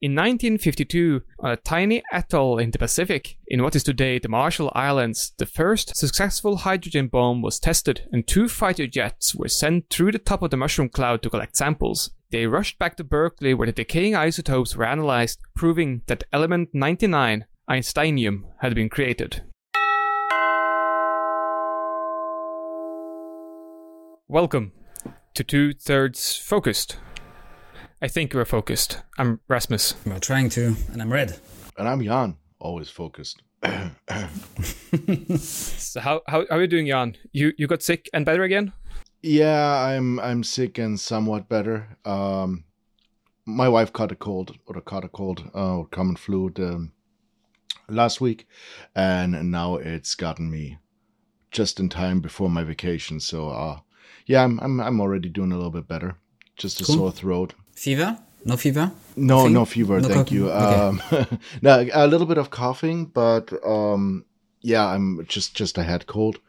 In 1952, on a tiny atoll in the Pacific, in what is today the Marshall Islands, the first successful hydrogen bomb was tested and two fighter jets were sent through the top of the mushroom cloud to collect samples. They rushed back to Berkeley where the decaying isotopes were analyzed, proving that element 99, Einsteinium, had been created. Welcome to Two Thirds Focused. I think we're focused. I'm Rasmus. We're trying to, and I'm Red. And I'm Jan, always focused. so how, how, how are you doing, Jan? You you got sick and better again? Yeah, I'm I'm sick and somewhat better. Um, my wife caught a cold or caught a cold uh, or common flu um, last week, and now it's gotten me just in time before my vacation. So uh, yeah, I'm I'm I'm already doing a little bit better. Just a cool. sore throat. Fever? No fever? No, Nothing? no fever. No thank you. Okay. Um, now a little bit of coughing, but um, yeah, I'm just just a head cold.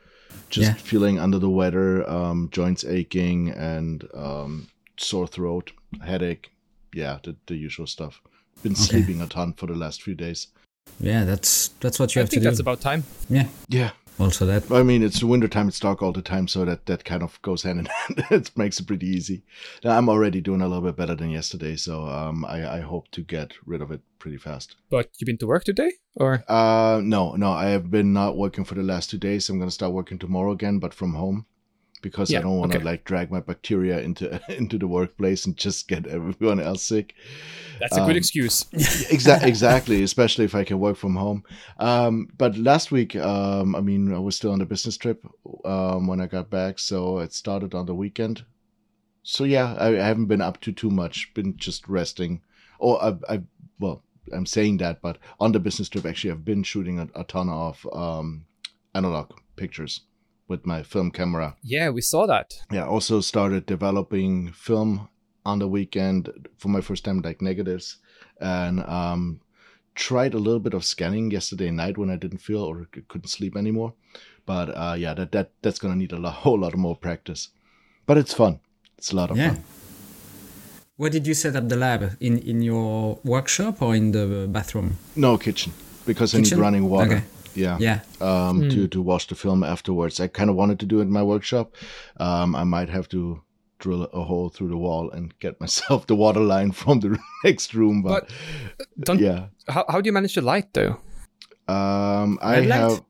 Just yeah. feeling under the weather, um, joints aching, and um, sore throat, headache. Yeah, the, the usual stuff. Been okay. sleeping a ton for the last few days. Yeah, that's that's what you I have to do. I think that's about time. Yeah. Yeah also that i mean it's wintertime it's dark all the time so that that kind of goes hand in hand. It makes it pretty easy. I'm already doing a little bit better than yesterday so um, I, I hope to get rid of it pretty fast. But you've been to work today or? Uh no no i have been not working for the last two days. I'm gonna start working tomorrow again but from home because yeah, I don't want to okay. like drag my bacteria into into the workplace and just get everyone else sick. That's a um, good excuse. exa- exactly, especially if I can work from home. Um, but last week, um, I mean, I was still on a business trip um, when I got back, so it started on the weekend. So yeah, I, I haven't been up to too much. Been just resting. Or I, I well, I'm saying that, but on the business trip, actually, I've been shooting a, a ton of um, analog pictures with my film camera. Yeah, we saw that. Yeah, also started developing film on the weekend for my first time, like negatives, and um, tried a little bit of scanning yesterday night when I didn't feel or couldn't sleep anymore. But uh, yeah, that that that's gonna need a lot, whole lot more practice. But it's fun. It's a lot of yeah. fun. Where did you set up the lab? In in your workshop or in the bathroom? No kitchen, because kitchen? I need running water. Okay. Yeah. Yeah. Um, mm. to to watch the film afterwards. I kind of wanted to do it in my workshop. Um, I might have to drill a hole through the wall and get myself the water line from the next room. But, but yeah. How how do you manage the light though? Um, I have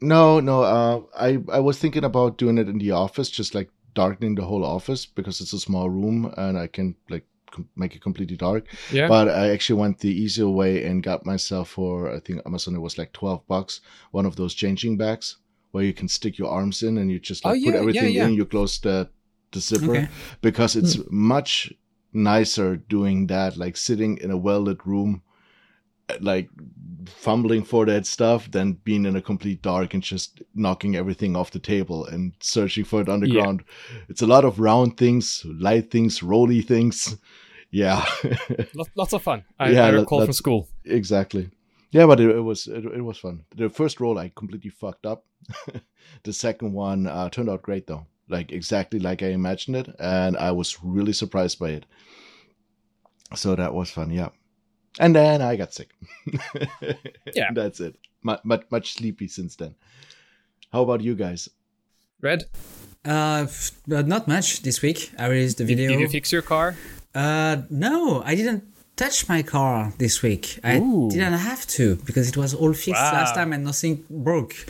no no. Uh, I I was thinking about doing it in the office, just like darkening the whole office because it's a small room and I can like make it completely dark. Yeah. But I actually went the easier way and got myself for I think Amazon it was like twelve bucks one of those changing bags where you can stick your arms in and you just like oh, yeah, put everything yeah, yeah. in. You close the the zipper okay. because it's mm. much nicer doing that like sitting in a well lit room like fumbling for that stuff than being in a complete dark and just knocking everything off the table and searching for it underground. Yeah. It's a lot of round things, light things, roly things. Yeah. lots of fun. I, yeah, I recall from school. Exactly. Yeah, but it, it was it, it, was fun. The first roll I completely fucked up. the second one uh, turned out great though, like exactly like I imagined it, and I was really surprised by it. So that was fun. Yeah and then I got sick. yeah, that's it. Much, much much sleepy since then. How about you guys? Red. Uh, not much this week. I released the video. Did you fix your car? Uh, no, I didn't touch my car this week. I Ooh. didn't have to because it was all fixed wow. last time and nothing broke.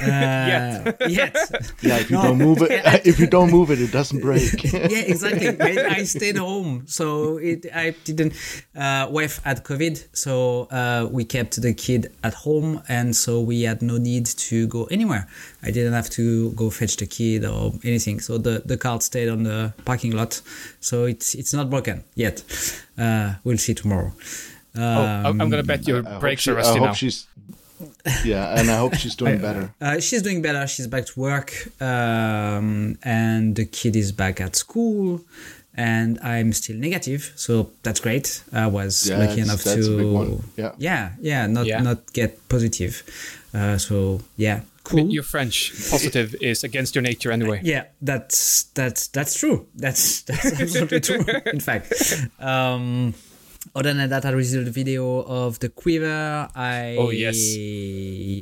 Uh, yet. yet. Yeah, if you no. don't move it, if you don't move it, it doesn't break. yeah, exactly. I stayed home, so it I didn't. Uh, wife had COVID, so uh, we kept the kid at home, and so we had no need to go anywhere. I didn't have to go fetch the kid or anything. So the the car stayed on the parking lot, so it's it's not broken yet. Uh, we'll see tomorrow. Um, oh, I'm going to bet your brakes are rusty I hope now. She's, yeah, and I hope she's doing better. Uh, she's doing better. She's back to work, um, and the kid is back at school. And I'm still negative, so that's great. I was yeah, lucky enough to, yeah, yeah, yeah, not yeah. not get positive. Uh, so yeah, cool. I mean, your French positive is against your nature anyway. Yeah, that's that's that's true. That's that's absolutely true. In fact, um, other than that, I received a video of the quiver. I oh yes,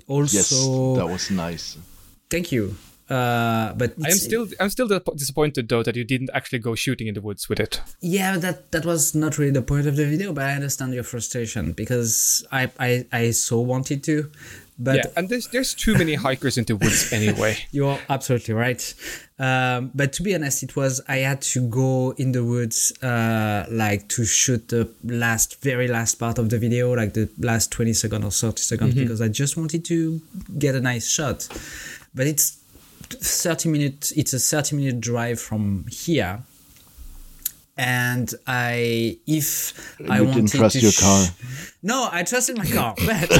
also yes, that was nice. Thank you. Uh, but I am still I'm still disappointed though that you didn't actually go shooting in the woods with it. Yeah, that that was not really the point of the video, but I understand your frustration because I I, I so wanted to. But yeah, and there's there's too many hikers in the woods anyway. You're absolutely right. Um, but to be honest, it was I had to go in the woods, uh, like to shoot the last, very last part of the video, like the last twenty seconds or thirty seconds, mm-hmm. because I just wanted to get a nice shot. But it's 30 minutes it's a 30 minute drive from here and I, if you I didn't trust your sh- car. No, I trusted my car. But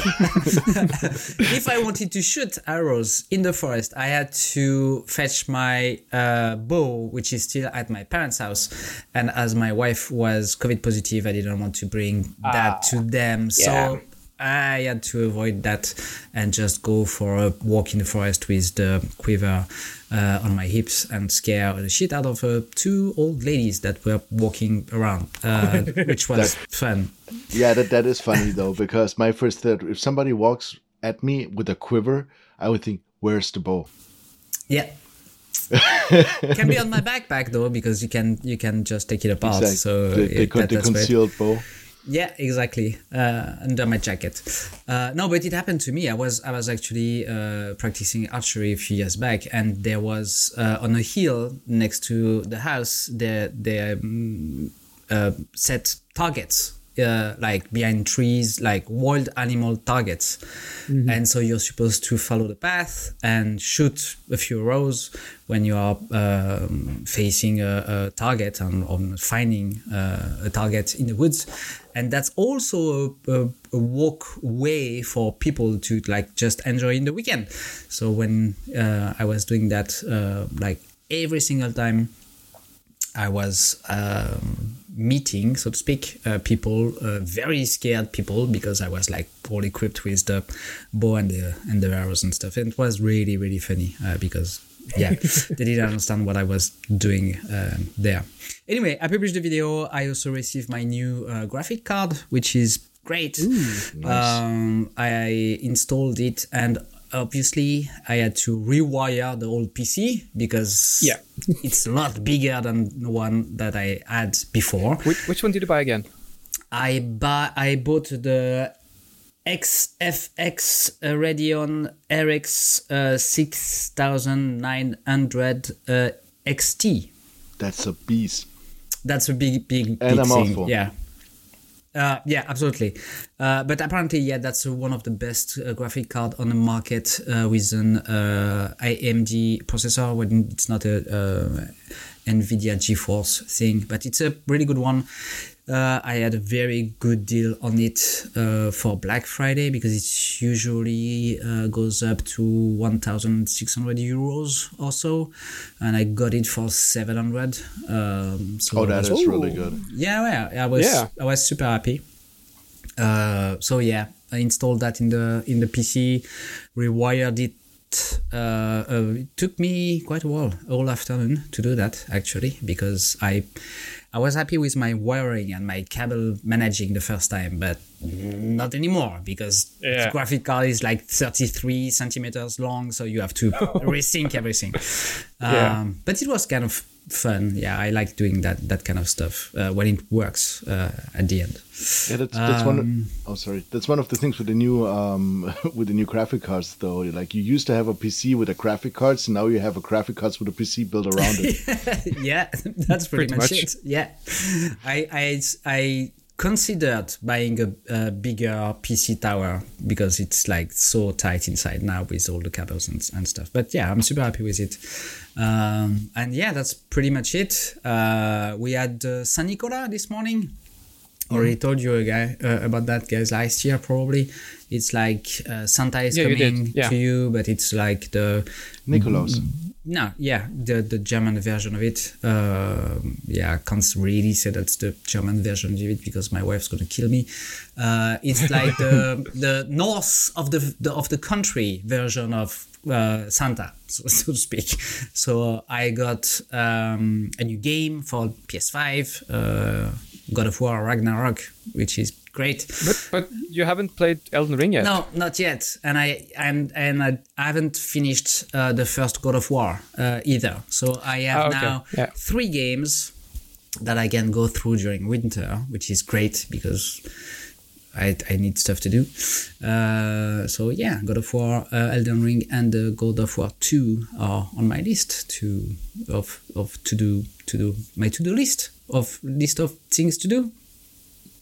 if I wanted to shoot arrows in the forest, I had to fetch my uh, bow, which is still at my parents' house. And as my wife was COVID positive, I didn't want to bring that Ah, to them. yeah. So I had to avoid that and just go for a walk in the forest with the quiver uh, on my hips and scare the shit out of uh, two old ladies that were walking around, uh, which was fun. Yeah, that that is funny though because my first thought, if somebody walks at me with a quiver, I would think, "Where's the bow?" Yeah. can be on my backpack though because you can you can just take it apart. Exact- So the, the, it- con- that- the that's great. concealed bow. Yeah, exactly. Uh, under my jacket. Uh, no, but it happened to me. I was I was actually uh, practicing archery a few years back, and there was uh, on a hill next to the house. There they um, uh, set targets. Uh, like behind trees, like wild animal targets, and so you're supposed to follow the path and shoot a few rows when you are um, facing a, a target and on finding uh, a target in the woods. And that's also a, a, a walkway for people to like just enjoy in the weekend. So when uh, i was doing that uh, like every single time I was um, meeting, so to speak, uh, people, uh, very scared people, because I was like all equipped with the bow and the and the arrows and stuff. And it was really really funny uh, because yeah, they didn't understand what I was doing um, there. Anyway, I published the video. I also received my new uh, graphic card, which is great. um, I installed it and obviously I had to rewire the old PC because Yeah. it's a lot bigger than the one that I had before. Which, which one did you buy again? I buy I bought the XFX uh, Radeon RX uh, 6900 uh, XT. That's a beast. That's a big, big, big And a thing. mouthful. Yeah. Uh, yeah, absolutely. Uh, but apparently, yeah, that's one of the best uh, graphic card on the market uh, with an uh, AMD processor. When it's not a uh, NVIDIA GeForce thing, but it's a really good one. Uh, I had a very good deal on it uh, for Black Friday because it usually uh, goes up to 1,600 euros or so, and I got it for 700. Um, so Oh, I that was is really good. yeah, yeah, I was Yeah. I was super happy. Uh, so yeah, I installed that in the in the PC, rewired it. Uh, uh, it took me quite a while, all afternoon, to do that actually, because I I was happy with my wiring and my cable managing the first time, but not anymore because Yeah. the graphic card is like 33 centimeters long, so you have to resync everything. Yeah. Um, but it was kind of fun. Yeah, I like doing that that kind of stuff uh, when it works uh, at the end. Yeah, that's that's one. Um, Of, oh, sorry. That's one of the things with the new um with the new graphic cards, though. Like you used to have a PC with a graphic cards, and now you have a graphic cards with a PC built around it. yeah, that's pretty, Pretty much, much. it. Yeah, I I I considered buying a, a bigger PC tower because it's like so tight inside now with all the cables and, and stuff. But yeah, I'm super happy with it. Um, and yeah, that's pretty much it. Uh, we had uh, San Nicola this morning. Already told you guy, uh, about that, guys. Last year, probably. It's like uh, Santa is Yeah, you coming Yeah. to you, but it's like the Nikolaus. no, yeah, the the German version of it. Uh, yeah, I can't really say that's the German version of it because my wife's gonna kill me. Uh, it's like the the north of the, the of the country version of uh, Santa, so, so to speak. So I got um, a new game for PS5. Uh, God of War Ragnarok, which is great. But but you haven't played Elden Ring yet. No, not yet. And I and and I haven't finished uh, the first God of War uh, either. So I have Oh, okay. now Yeah. three games that I can go through during winter, which is great because I, I need stuff to do. Uh, so yeah, God of War, uh, Elden Ring, and uh, God of War Two are on my list to of of to do to do my to do list of list of things to do.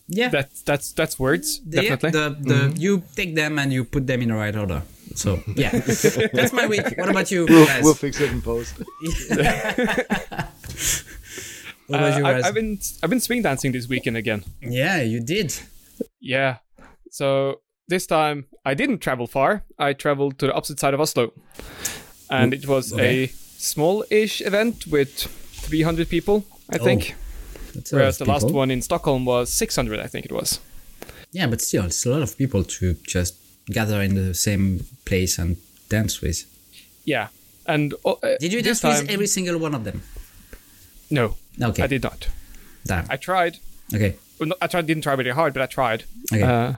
Yeah, That that's that's words the- yeah, definitely. the the you take them and you put them in the right order. So yeah, that's my week. What about you We'll, guys? we'll fix it in post. what about Uh, you I, guys? I've been I've been swing dancing this weekend again. yeah, you did. Yeah. So this time I didn't travel far. I traveled to the opposite side of Oslo, and it was okay. a small-ish event with 300 people, I think. That's Whereas the last one in Stockholm was 600, I think it was. Yeah, but still, it's a lot of people to just gather in the same place and dance with. Yeah. And uh, Did you dance with every single one of them? No, Okay. I did not. Damn. I tried. Okay. Well, I tried. Didn't try very hard, but I tried. Okay. Uh,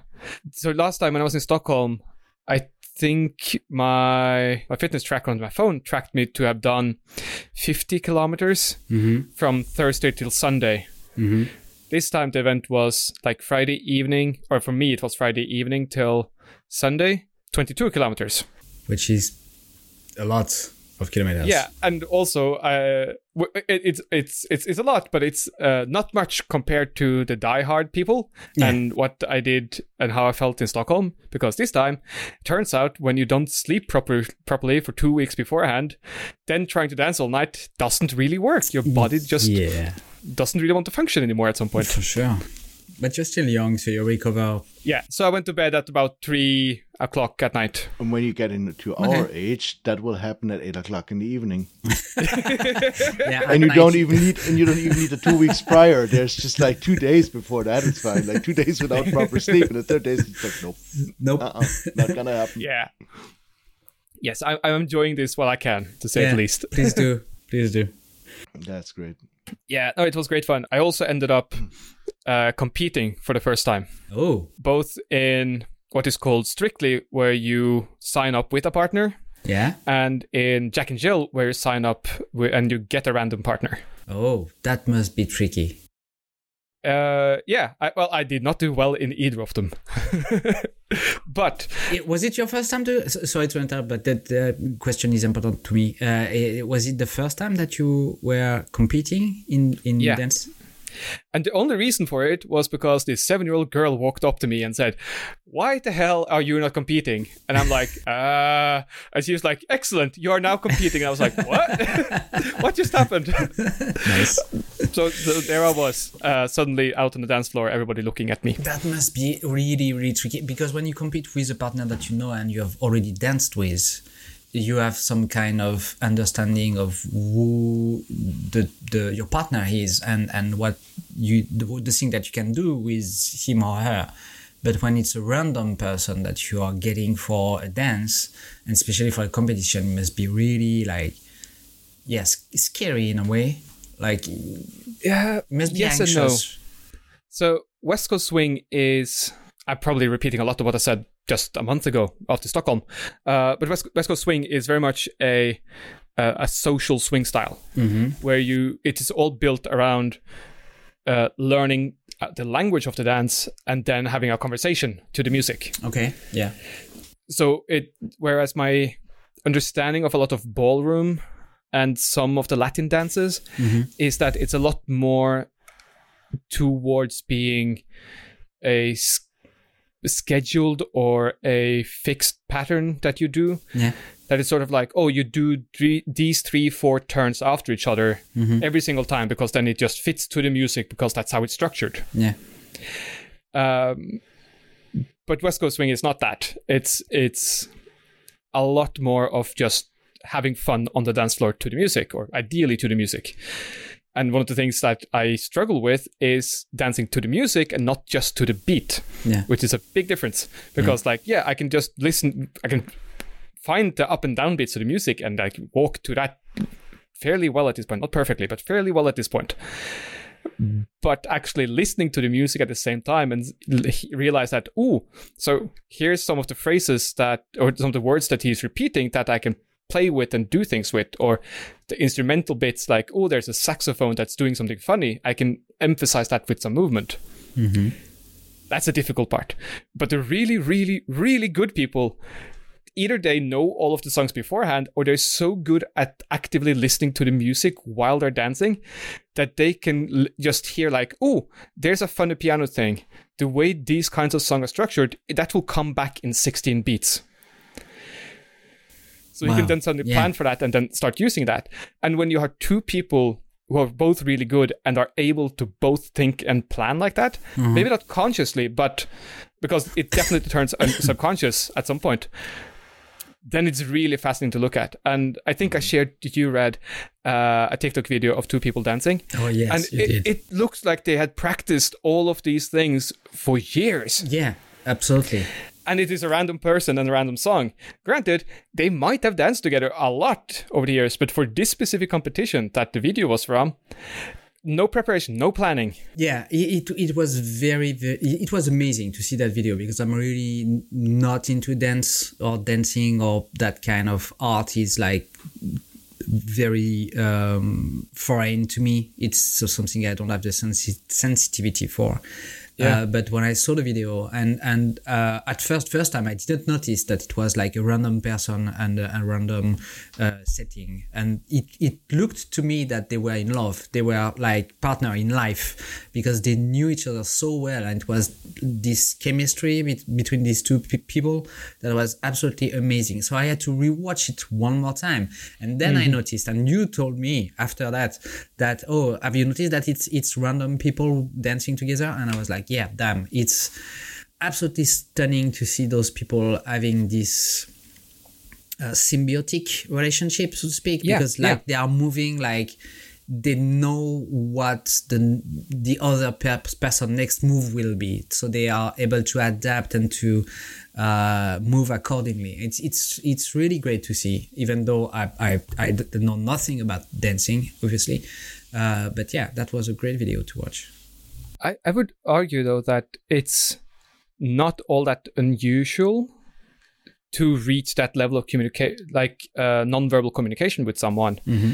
so last time when I was in Stockholm, I think my my fitness tracker on my phone tracked me to have done 50 kilometers Mm-hmm. from Thursday till Sunday. Mm-hmm. This time the event was like Friday evening, or for me it was Friday evening till Sunday, 22 kilometers. Which is a lot of kilometers. Yeah, and also uh, it, it's it's it's it's a lot, but it's uh, not much compared to the die-hard people Yeah. and what I did and how I felt in Stockholm. Because this time, turns out when you don't sleep proper properly for two weeks beforehand, then trying to dance all night doesn't really work. Your body just Yeah, doesn't really want to function anymore at some point. for sure. But you're still young, so you recover. yeah, so I went to bed at about three o'clock at night. And when you get into our age, that will happen at eight o'clock in the evening. Yeah, And you don't even need and you don't even need the two weeks prior. There's just like two days before that it's fine. Like two days without proper sleep, and the third day it's like nope, Nope. uh, uh not gonna happen. Yeah. Yes, I, I'm enjoying this while I can, to say Yeah. the least. Please do. Please do. That's great. Yeah, no, it was great fun. I also ended up uh, competing for the first time, Oh, both in what is called Strictly, where you sign up with a partner, yeah. and in Jack and Jill, where you sign up wi- and you get a random partner. Oh, that must be tricky. Uh, yeah, I, well, I did not do well in either of them, but It- was it your first time to? Sorry to interrupt, but that uh, question is important to me. Uh, was it the first time that you were competing in in Yeah. dance? And the only reason for it was because this seven year old girl walked up to me and said, Why the hell are you not competing? And I'm like, uh, and she was like, Excellent, you are now competing. And I was like, What? what just happened? Nice. so, so there I was, uh, suddenly out on the dance floor, everybody looking at me. that must be really really tricky because when you compete with a partner that you know and you have already danced with, you have some kind of understanding of who the, the your partner is and and what you the, the thing that you can do with him or her. But when it's a random person that you are getting for a dance, and especially for a competition, it must be really like, yes, scary in a way. Like, it Yeah, must be yes anxious. and no. So West Coast Swing is I'm probably repeating a lot of what I said just a month ago after Stockholm. Uh, but West, West Coast Swing is very much a a, a social swing style where you it is all built around uh, learning uh, the language of the dance and then having a conversation to the music. Okay, yeah. So it whereas my understanding of a lot of ballroom and some of the Latin dances is that it's a lot more towards being a scheduled or a fixed pattern that you do. Yeah. That is sort of like, oh, you do three, these three, four turns after each other every single time because then it just fits to the music because that's how it's structured. Yeah. Um, but West Coast Swing is not that. It's it's a lot more of just having fun on the dance floor to the music, or ideally to the music. And one of the things that I struggle with is dancing to the music and not just to the beat, Yeah. which is a big difference. Because, like, yeah, I can just listen, I can find the up and down beats of the music and like walk to that fairly well at this point. Not perfectly, but fairly well at this point. but actually listening to the music at the same time and realize that, oh, so here's some of the phrases that, or some of the words that he's repeating that I can play with and do things with, or the instrumental bits like, oh, there's a saxophone that's doing something funny. I can emphasize that with some movement. Mm-hmm. That's a difficult part. But the really, really, really good people, either they know all of the songs beforehand or they're so good at actively listening to the music while they're dancing that they can l- just hear, like, oh, there's a funny piano thing. The way these kinds of songs are structured, that will come back in 16 beats. So wow. you can then suddenly yeah. plan for that and then start using that. And when you have two people who are both really good and are able to both think and plan like that, mm-hmm. maybe not consciously, but because it definitely turns subconscious at some point, then it's really fascinating to look at. And I think I shared that you read uh, a TikTok video of two people dancing. Oh yes, and it, it, looks like they had practiced all of these things for years. Yeah, absolutely and it is a random person and a random song. Granted, they might have danced together a lot over the years, but for this specific competition that the video was from, no preparation, no planning. Yeah, it, it, was very, very, it was amazing to see that video because I'm really not into dance or dancing or that kind of art is like very um, foreign to me. It's something I don't have the sensi- sensitivity for. Yeah. Uh, but when I saw the video and and uh, at first first time I didn't notice that it was like a random person and a, a random uh, setting. And it it looked to me that they were in love. They were like partner in life because they knew each other so well. And it was this chemistry be- between these two people that was absolutely amazing. So I had to rewatch it one more time. And then mm-hmm. I noticed and you told me after that that oh have you noticed that it's it's random people dancing together? And I was like yeah, damn, it's absolutely stunning to see those people having this uh, symbiotic relationship, so to speak, yeah, because like yeah. they are moving like they know what the the other person next move will be, so they are able to adapt and to uh, move accordingly. It's it's it's really great to see, even though I I, I know nothing about dancing, obviously, uh, but yeah, that was a great video to watch. I, I would argue though that it's not all that unusual to reach that level of communicate like uh, non-verbal communication with someone. Mm-hmm.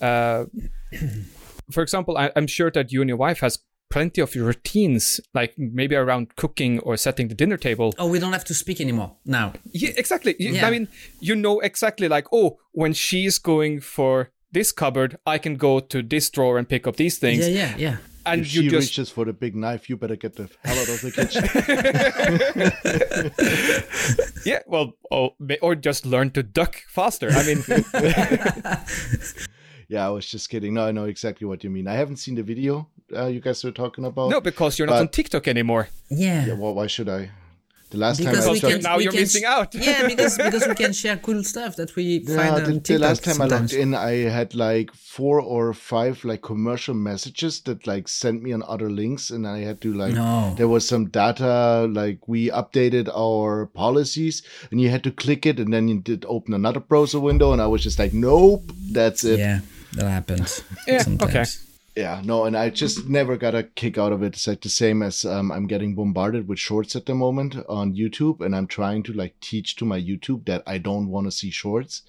uh, for example I, am sure that you and your wife has plenty of routines like maybe around cooking or setting the dinner table. Oh we don't have to speak anymore now. Yeah exactly. Yeah. i mean you know exactly like oh when she's going for this cupboard i can go to this drawer and pick up these things. Yeah yeah yeah and if you she just... reaches for the big knife, you better get the hell out of the kitchen. yeah, well, or, or just learn to duck faster. I mean, yeah, I was just kidding. No, I know exactly what you mean. I haven't seen the video uh, you guys were talking about. No, because you're not on TikTok anymore. Yeah. Yeah. Well, why should I? The last because time I can, now you're missing out. yeah, because because we can share cool stuff that we yeah, find the, on TikTok. The last time sometimes. I logged in, I had like four or five like commercial messages that like sent me on other links, and I had to like no. there was some data like we updated our policies, and you had to click it, and then you did open another browser window, and I was just like, nope, that's it. Yeah, that happens. yeah, sometimes. okay yeah no and i just never got a kick out of it it's like the same as um, i'm getting bombarded with shorts at the moment on youtube and i'm trying to like teach to my youtube that i don't want to see shorts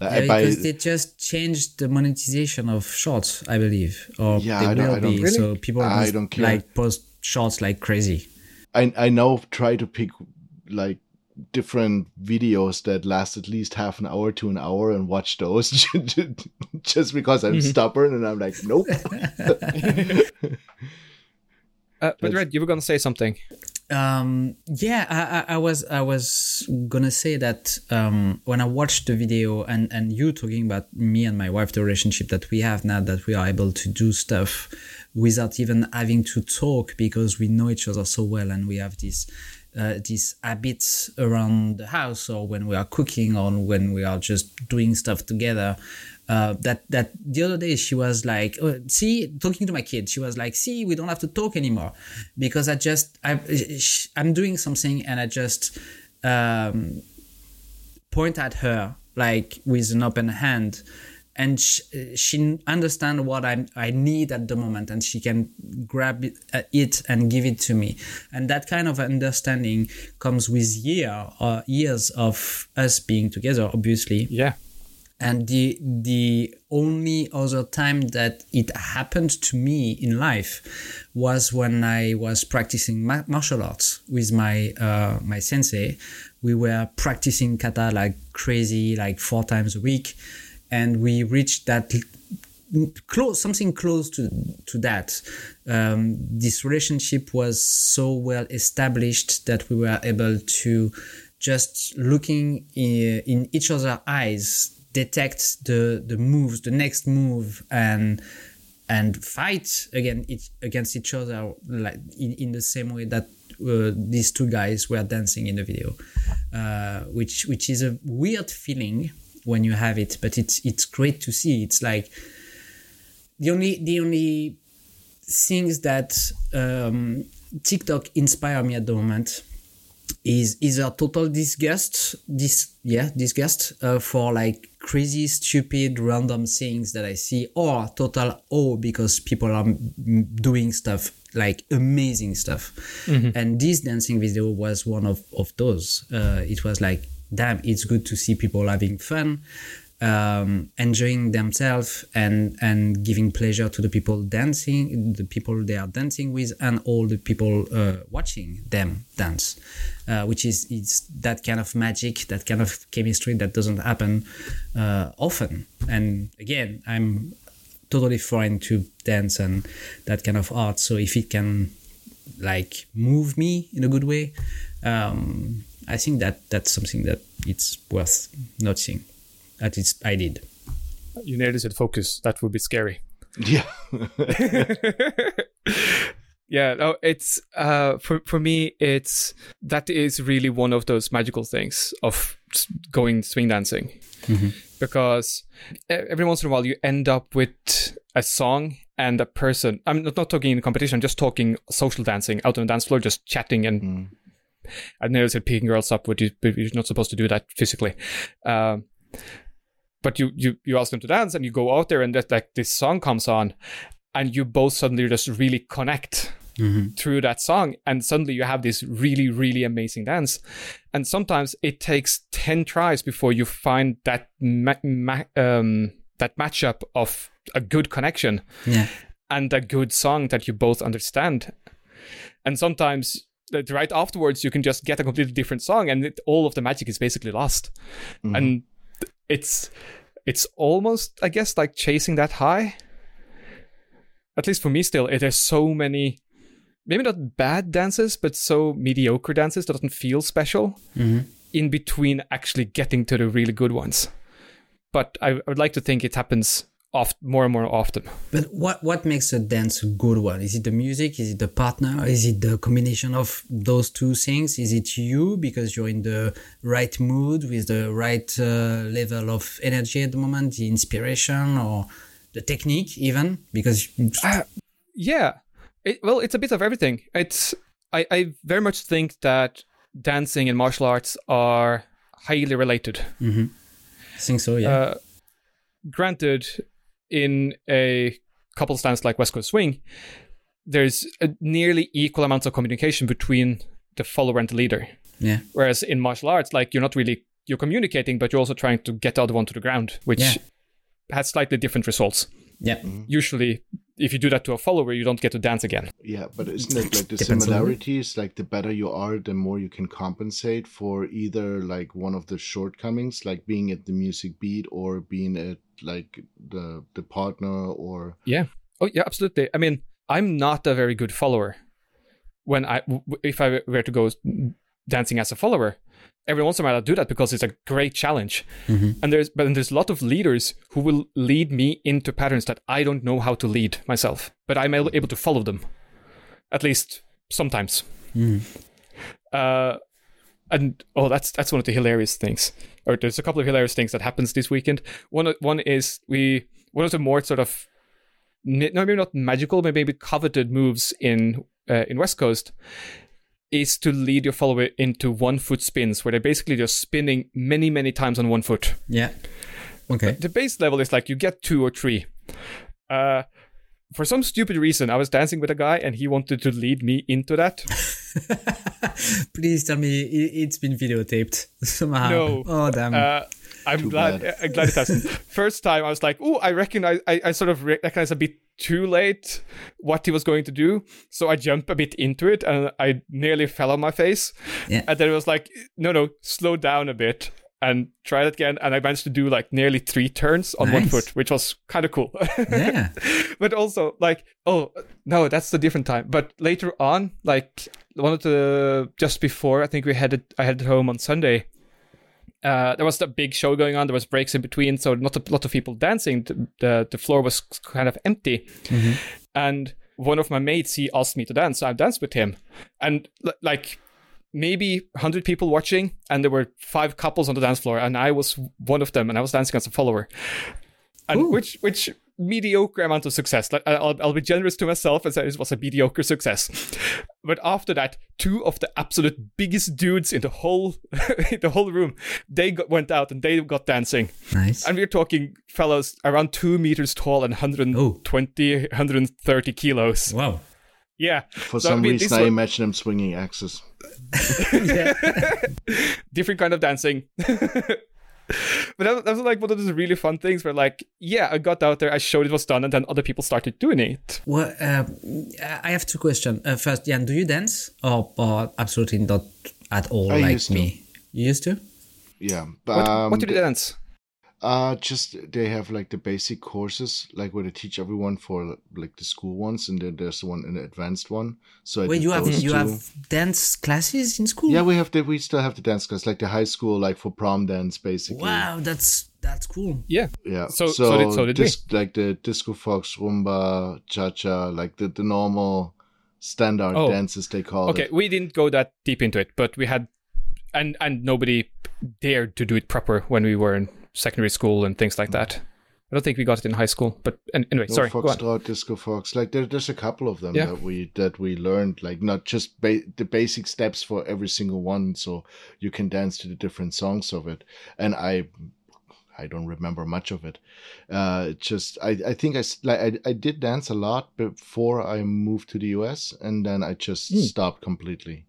yeah, because they just changed the monetization of shorts i believe or yeah, they I will be really? so people I don't care. like post shorts like crazy i i now try to pick like different videos that last at least half an hour to an hour and watch those just because I'm mm-hmm. stubborn and I'm like, nope. uh, but Red, you were gonna say something. Um, yeah, I, I, was I was gonna say that um, when I watched the video and and you talking about me and my wife, the relationship that we have now that we are able to do stuff without even having to talk because we know each other so well and we have this uh, these habits around the house or when we are cooking or when we are just doing stuff together uh, that that the other day she was like oh, see talking to my kid she was like see we don't have to talk anymore because i just I, i'm doing something and i just um, point at her like with an open hand and she, she understand what I, I need at the moment and she can grab it, uh, it, and give it to me. And that kind of understanding comes with year or uh, years of us being together obviously. Yeah. And the the only other time that it happened to me in life was when I was practicing ma- martial arts with my uh, my sensei. We were practicing kata like crazy, like four times a week, and we reached that close something close to to that. Um, this relationship was so well established that we were able to just looking in, in each other's eyes detect the the moves, the next move, and and fight again each, against each other like in, in the same way that uh, these two guys were dancing in the video, uh, which which is a weird feeling when you have it, but it's it's great to see. It's like the only the only things that um, TikTok inspire me at the moment is is a total disgust this yeah disgust uh, for like crazy stupid random things that i see or total awe because people are doing stuff like amazing stuff mm-hmm. and this dancing video was one of of those uh, it was like damn it's good to see people having fun um, enjoying themselves and and giving pleasure to the people dancing, the people they are dancing with, and all the people uh, watching them dance, uh, which is it's that kind of magic, that kind of chemistry that doesn't happen uh, often. And again, I'm totally foreign to dance and that kind of art. So if it can like move me in a good way, um, I think that that's something that it's worth noticing. At least I did. You nearly said focus. That would be scary. Yeah. yeah. No, it's uh, for for me. It's that is really one of those magical things of going swing dancing, mm-hmm. because every once in a while you end up with a song and a person. I'm not, not talking in competition. I'm just talking social dancing out on the dance floor, just chatting and. Mm. I never said picking girls up, but you, You're not supposed to do that physically. Uh, but you you you ask them to dance and you go out there and that like this song comes on and you both suddenly just really connect mm-hmm. through that song and suddenly you have this really really amazing dance and sometimes it takes 10 tries before you find that ma- ma- um, that matchup of a good connection yeah. and a good song that you both understand and sometimes right afterwards you can just get a completely different song and it, all of the magic is basically lost mm-hmm. and it's it's almost I guess like chasing that high. At least for me, still, it has so many, maybe not bad dances, but so mediocre dances that doesn't feel special mm-hmm. in between actually getting to the really good ones. But I, I would like to think it happens oft, more and more often. But what what makes a dance a good one? Is it the music? Is it the partner? Is it the combination of those two things? Is it you because you're in the right mood with the right uh, level of energy at the moment, the inspiration or the technique even? Because uh, yeah, it, well, it's a bit of everything. It's I, I very much think that dancing and martial arts are highly related. Mm-hmm. I think so. Yeah. Uh, granted, in a couple stands like West Coast Swing, there's a nearly equal amounts of communication between the follower and the leader. Yeah. Whereas in martial arts, like you're not really you're communicating, but you're also trying to get the other one to the ground, which yeah. has slightly different results. Yeah. Mm-hmm. Usually, if you do that to a follower, you don't get to dance again. Yeah, but isn't it like the similarities? Like the better you are, the more you can compensate for either like one of the shortcomings, like being at the music beat or being at like the the partner or yeah. Oh yeah, absolutely. I mean, I'm not a very good follower. When I if I were to go dancing as a follower, every once in a while I do that because it's a great challenge. Mm-hmm. And there's but there's a lot of leaders who will lead me into patterns that I don't know how to lead myself, but I'm able to follow them, at least sometimes. Mm. Uh, and oh, that's that's one of the hilarious things. Or there's a couple of hilarious things that happens this weekend. One one is we one of the more sort of no maybe not magical, but maybe coveted moves in uh, in West Coast is to lead your follower into one foot spins where they're basically just spinning many, many times on one foot. Yeah. Okay. The base level is like you get two or three. Uh, for some stupid reason, I was dancing with a guy and he wanted to lead me into that. Please tell me it's been videotaped somehow. No. Oh damn. Uh, I'm Too glad. bad. I'm glad it hasn't. First time, I was like, "Oh, I recognize." I, I sort of recognize a bit too late what he was going to do, so I jumped a bit into it, and I nearly fell on my face. Yeah. And then it was like, "No, no, slow down a bit." And try it again, and I managed to do like nearly three turns on one foot, which was kind of cool. yeah. but also like oh no that's a different time but later on like one of the just before i think we headed i headed home on sunday uh, there was a big show going on. There was breaks in between, so not a lot of people dancing. The the, the floor was kind of empty, and one of my mates he asked me to dance. So I danced with him, and l- like maybe hundred people watching, and there were five couples on the dance floor, and I was one of them, and I was dancing as a follower and Cool. which which mediocre amount of success. Like I- I'll, I'll be generous to myself and say it was a mediocre success. But after that, two of the absolute biggest dudes in the whole the whole room, they got, went out and they got dancing. Nice. And we're talking fellows around two meters tall and 120, 130 kilos. wow. Yeah. For So, I some mean, reason, I was- imagine them swinging axes. different kind of dancing. But that, was- that was like one of those really fun things where like, yeah, I got out there, I showed it was done, and then other people started doing it. Well, uh, I have two questions. Uh, first, Jan, do you dance or, or absolutely not at all I like used to. me? You used to? Yeah, What, um, what did you dance? Uh, just they have like the basic courses, like where they teach everyone for like the school ones, and then there's one an advanced one. So I Wait, you have you two. have dance classes in school? Yeah, we have the we still have the dance class, like the high school, like for prom dance, basically. Wow, that's that's cool. Yeah. Yeah. So- so did- so did we. like the disco fox, rumba, cha cha, like the the normal standard Oh. dances they call Okay, it. we didn't go that deep into it, but we had, and and nobody dared to do it proper when we were in secondary school and things like that. I don't think we got it in high school, but anyway, No, sorry. Go on. Foxtrot, Disco Fox. Like there, there's a couple of them Yeah. that we that we learned. Like not just ba- the basic steps for every single one, so you can dance to the different songs of it. And I, I don't remember much of it. Uh, just I I think I like I I did dance a lot before I moved to the US, and then I just Hmm. stopped completely.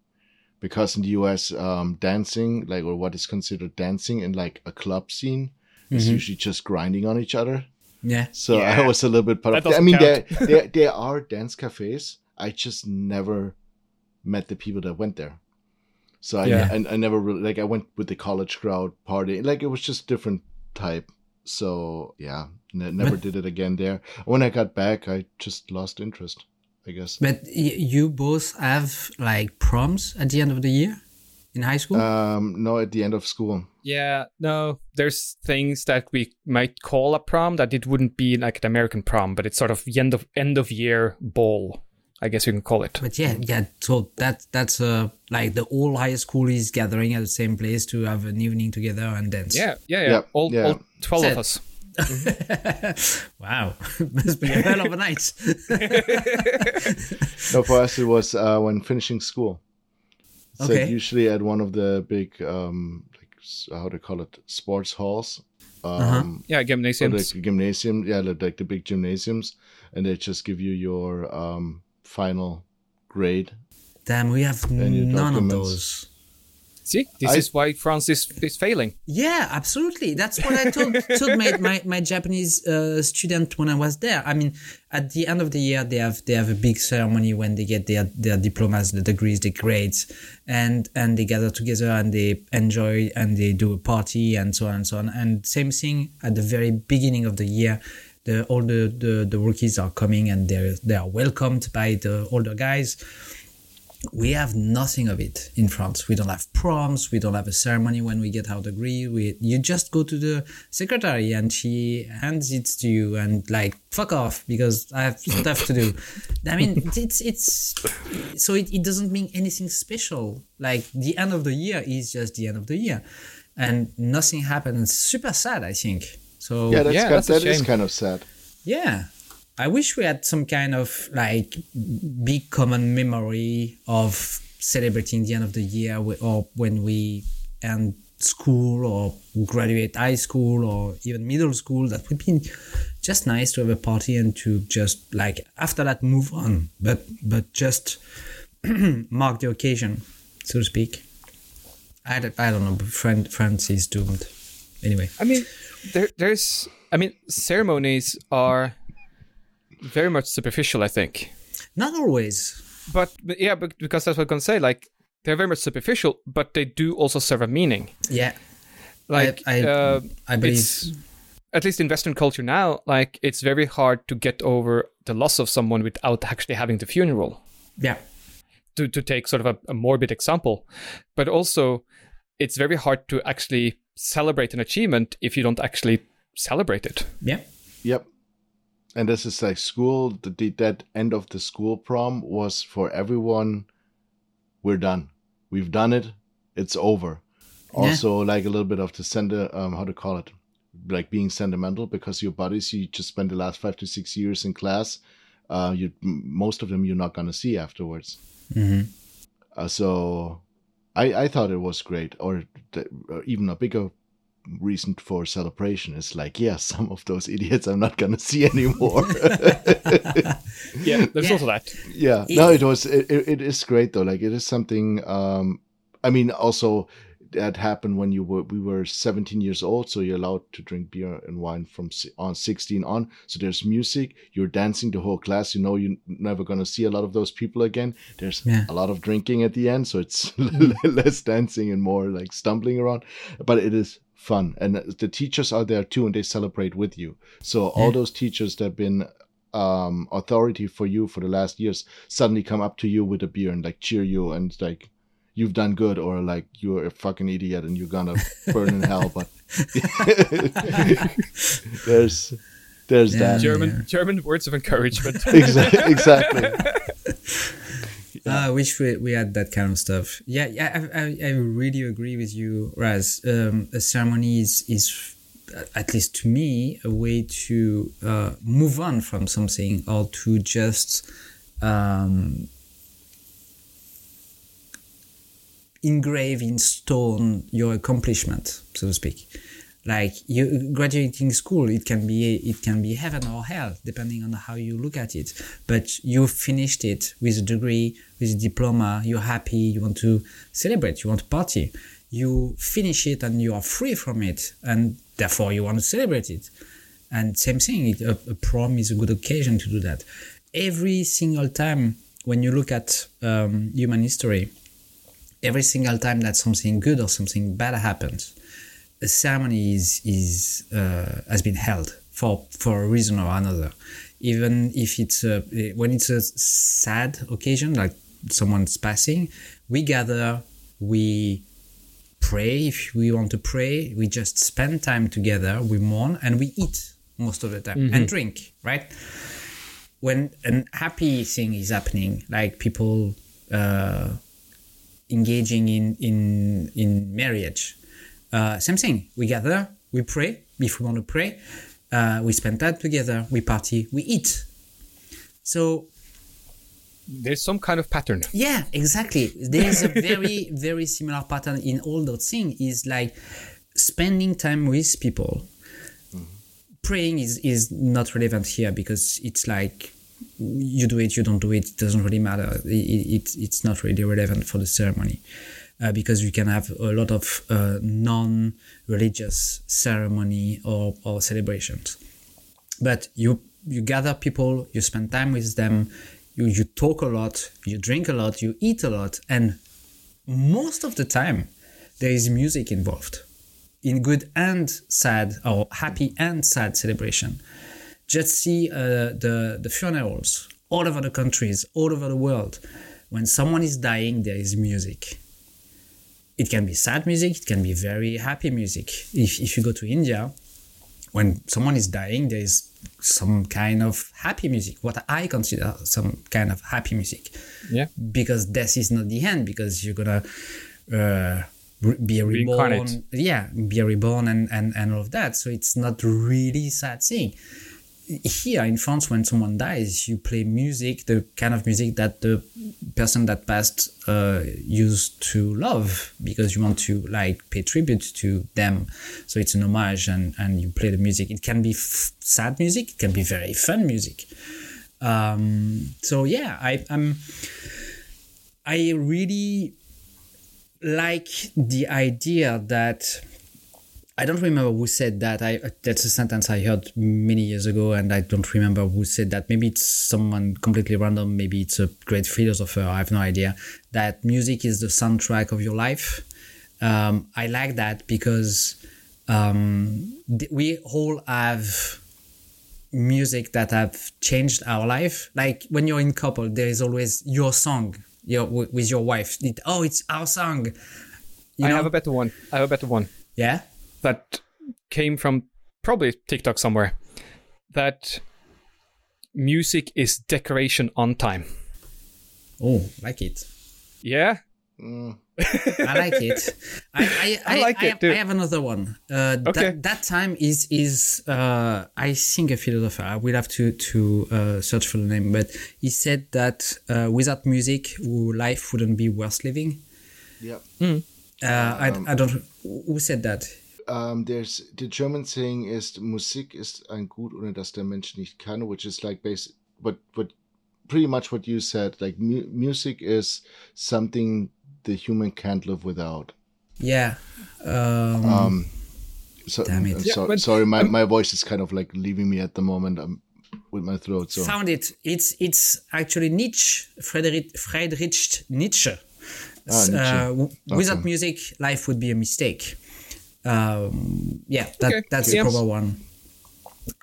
Because in the US, um, dancing, like, or what is considered dancing in like a club scene, is Mm-hmm. usually just grinding on each other. Yeah. So Yeah. I was a little bit part That of. I doesn't mean, there, there there are dance cafes. I just never met the people that went there. So I, Yeah. I, I never really like. I went with the college crowd party. Like it was just different type. So yeah, ne- never did it again there. When I got back, I just lost interest. I guess. But y- you both have like proms at the end of the year in high school? Um, no, at the end of school. Yeah, no, there's things that we might call a prom that it wouldn't be like an American prom, but it's sort of end of end of year ball, I guess you can call it. but yeah, yeah. So that that's uh like the whole high school is gathering at the same place to have an evening together and dance. Yeah, yeah, yeah. Yeah, all, yeah. all twelve Said- of us. wow, must be a hell of a night. No, for us it was uh, when finishing school. So Okay. usually at one of the big, um, like how do you call it, sports halls. Um, Uh-huh. Yeah, gymnasiums. the gymnasium, yeah, like like the big gymnasiums, and they just give you your um, final grade. Damn, we have none of those. See, this I- is why France is is failing. Yeah, absolutely. That's what I told told my, my, my Japanese uh, student when I was there. I mean, at the end of the year, they have they have a big ceremony when they get their their diplomas, the degrees, the grades, and and they gather together and they enjoy and they do a party and so on and so on. And same thing at the very beginning of the year. The all the, the, the rookies are coming and they they are welcomed by the older guys we have nothing of it in France. We don't have proms. We don't have a ceremony when we get our degree. We you just go to the secretary and she hands it to you and like fuck off because I have stuff to do. I mean it's it's so it, it doesn't mean anything special. Like the end of the year is just the end of the year, and nothing happened. It's super sad. I think so. Yeah, that's, Yeah, kind, that's a that is shame. kind of sad. Yeah. I wish we had some kind of like big common memory of celebrating the end of the year or when we end school or graduate high school or even middle school that would be just nice to have a party and to just like after that move on but but just mark the occasion so to speak. I don't, I don't know friend france is doomed. Anyway. I mean there there's i mean ceremonies are very much superficial i think not always but, but yeah but because that's what i'm gonna say like they're very much superficial, but they do also serve a meaning. Yeah, like I, I, uh, I believe. At least in Western culture now, like it's very hard to get over the loss of someone without actually having the funeral. Yeah. To to take sort of a, a morbid example, but also it's very hard to actually celebrate an achievement if you don't actually celebrate it. Yeah. Yep. And this is like school. The, that end of the school prom was for everyone. We're done we've done it it's over yeah. also like a little bit of the sender um how to call it like being sentimental because your buddies you just spent the last five to six years in class uh you most of them you're not gonna see afterwards mm-hmm. uh, so i i thought it was great or, the, or even a bigger reason for celebration is like yeah some of those idiots i'm not gonna see anymore. Yeah there's yeah. also that. Yeah no it was it, it is great though like it is something um i mean also that happened when you were we were 17 years old so you're allowed to drink beer and wine from on 16 on. So there's music you're dancing the whole class you know you're never going to see a lot of those people again. There's yeah. a lot of drinking at the end so it's less dancing and more like stumbling around. But it is fun. And the teachers are there too and they celebrate with you. So yeah. all those teachers that have been um, authority for you for the last years suddenly come up to you with a beer and like cheer you and like you've done good or like you're a fucking idiot and you're gonna burn in hell but there's there's yeah, that. German yeah. german words of encouragement. Exactly exactly yeah. I wish we, we had that kind of stuff. Yeah, yeah, I, I, I really agree with you, Raz. Um, a ceremony is, is, at least to me, a way to uh, move on from something or to just um, engrave in stone your accomplishment, so to speak like you graduating school it can be it can be heaven or hell depending on how you look at it. But you finished it with a degree with a diploma you're happy you want to celebrate you want to party. You finish it and you are free from it and therefore you want to celebrate it. And same thing a, a prom is a good occasion to do that. Every single time when you look at um, human history every single time that something good or something bad happens a ceremony is is uh, has been held for for a reason or another. Even if it's a, when it's a sad occasion like someone's passing we gather we pray. If we want to pray we just spend time together we mourn and we eat most of the time mm-hmm. and drink right? When a happy thing is happening like people uh, engaging in in in marriage uh, same thing. We gather, we pray if we want to pray. Uh, we spend time together, we party, we eat. So there's some kind of pattern. Yeah, exactly. There's a very, very similar pattern in all those things. Is like spending time with people. Mm-hmm. Praying is is not relevant here because it's like you do it, you don't do it. It doesn't really matter. It, it it's not really relevant for the ceremony uh, because you can have a lot of uh, non-religious ceremony or, or celebrations. But you you gather people, you spend time with them, you, you talk a lot, you drink a lot, you eat a lot, and most of the time there is music involved in good and sad or happy and sad celebration. Just see uh, the the funerals all over the countries, all over the world. When someone is dying, there is music it can be sad music, it can be very happy music. If, if you go to India, when someone is dying, there is some kind of happy music, what I consider some kind of happy music. Yeah. Because death is not the end, because you're gonna uh, be reborn. Yeah, be reborn and, and, and all of that. So it's not really sad thing. Here in France, when someone dies, you play music, the kind of music that the person that passed uh, used to love because you want to like pay tribute to them. So it's an homage and, and you play the music. It can be f- sad music. It can be very fun music. Um, so yeah, I, I'm, I really like the idea that I don't remember who said that. I that's a sentence I heard many years ago, and I don't remember who said that. Maybe it's someone completely random. Maybe it's a great philosopher. I have no idea. That music is the soundtrack of your life. Um, I like that because um, th- we all have music that have changed our life. Like when you're in couple, there is always your song. Your with your wife. It, oh, it's our song. You I know? have a better one. I have a better one. Yeah that came from probably TikTok somewhere that music is decoration on time. Oh, like it. Yeah. Mm. I like it. I, I, I, I like it. Have, I have another one. Uh, okay. That, that time is is uh, I think a philosopher. I will have to to uh, search for the name, but he said that uh, without music, life wouldn't be worth living. Yeah. Mm. I, um, I don't. Who said that? Um, there's the German saying is Musik ist ein Gut, ohne dass der Mensch nicht kann, which is like basic, but but pretty much what you said. Like mu- music is something the human can't live without. Yeah. Um, um so, damn it. Yeah, but, sorry, my, um, my voice is kind of like leaving me at the moment. I'm with my throat. So found it. It's it's actually Nietzsche, Friedrich Friedrich Nietzsche. Ah, Nietzsche. Uh, without music, life would be a mistake um, yeah, that, okay. that's yes. the proper one.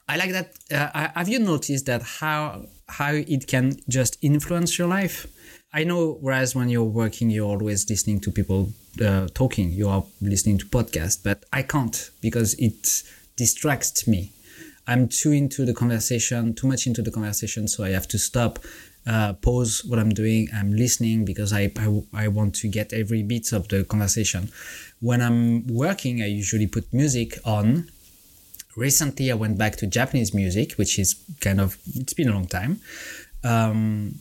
I like that. Uh, have you noticed that how how it can just influence your life? I know. Whereas when you're working, you're always listening to people uh, talking. You are listening to podcasts, but I can't because it distracts me. I'm too into the conversation, too much into the conversation, so I have to stop, uh, pause what I'm doing. I'm listening because I, I I want to get every bit of the conversation when I'm working, I usually put music on. Recently, I went back to Japanese music, which is kind of, it's been a long time. Um,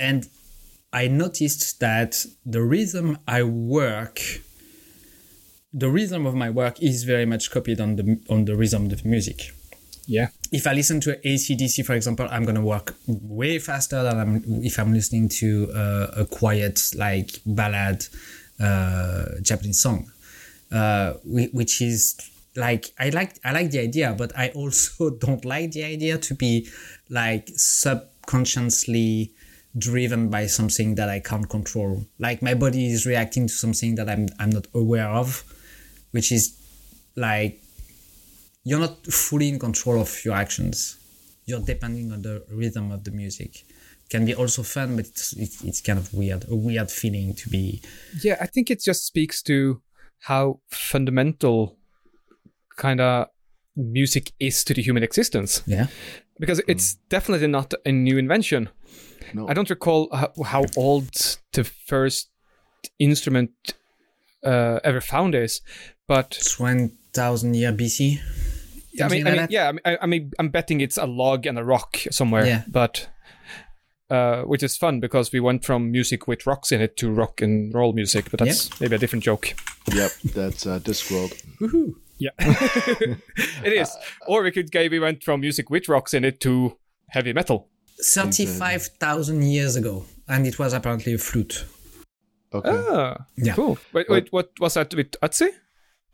and I noticed that the rhythm I work, the rhythm of my work is very much copied on the on the rhythm of the music. Yeah. If I listen to AC/DC, for example, I'm gonna work way faster than I'm, if I'm listening to uh, a quiet like ballad uh, Japanese song, uh, which is like I like I like the idea, but I also don't like the idea to be like subconsciously driven by something that I can't control. Like my body is reacting to something that I'm I'm not aware of, which is like you're not fully in control of your actions. You're depending on the rhythm of the music can be also fun, but it's, it's, it's kind of weird, a weird feeling to be. Yeah, I think it just speaks to how fundamental kind of music is to the human existence. Yeah. Because it's mm. definitely not a new invention. No. I don't recall how, how old the first instrument uh, ever found is, but 1,000 year BC. I mean, I mean yeah, I mean, I mean, I'm betting it's a log and a rock somewhere, yeah. but uh, which is fun because we went from music with rocks in it to rock and roll music, but that's yeah. maybe a different joke. Yep, that's uh, Discworld. Woohoo! Yeah, it is. Uh, or we could maybe went from music with rocks in it to heavy metal. Thirty-five thousand years ago, and it was apparently a flute. Okay. Ah, yeah. Cool. Wait, wait. What was that with Ötzi?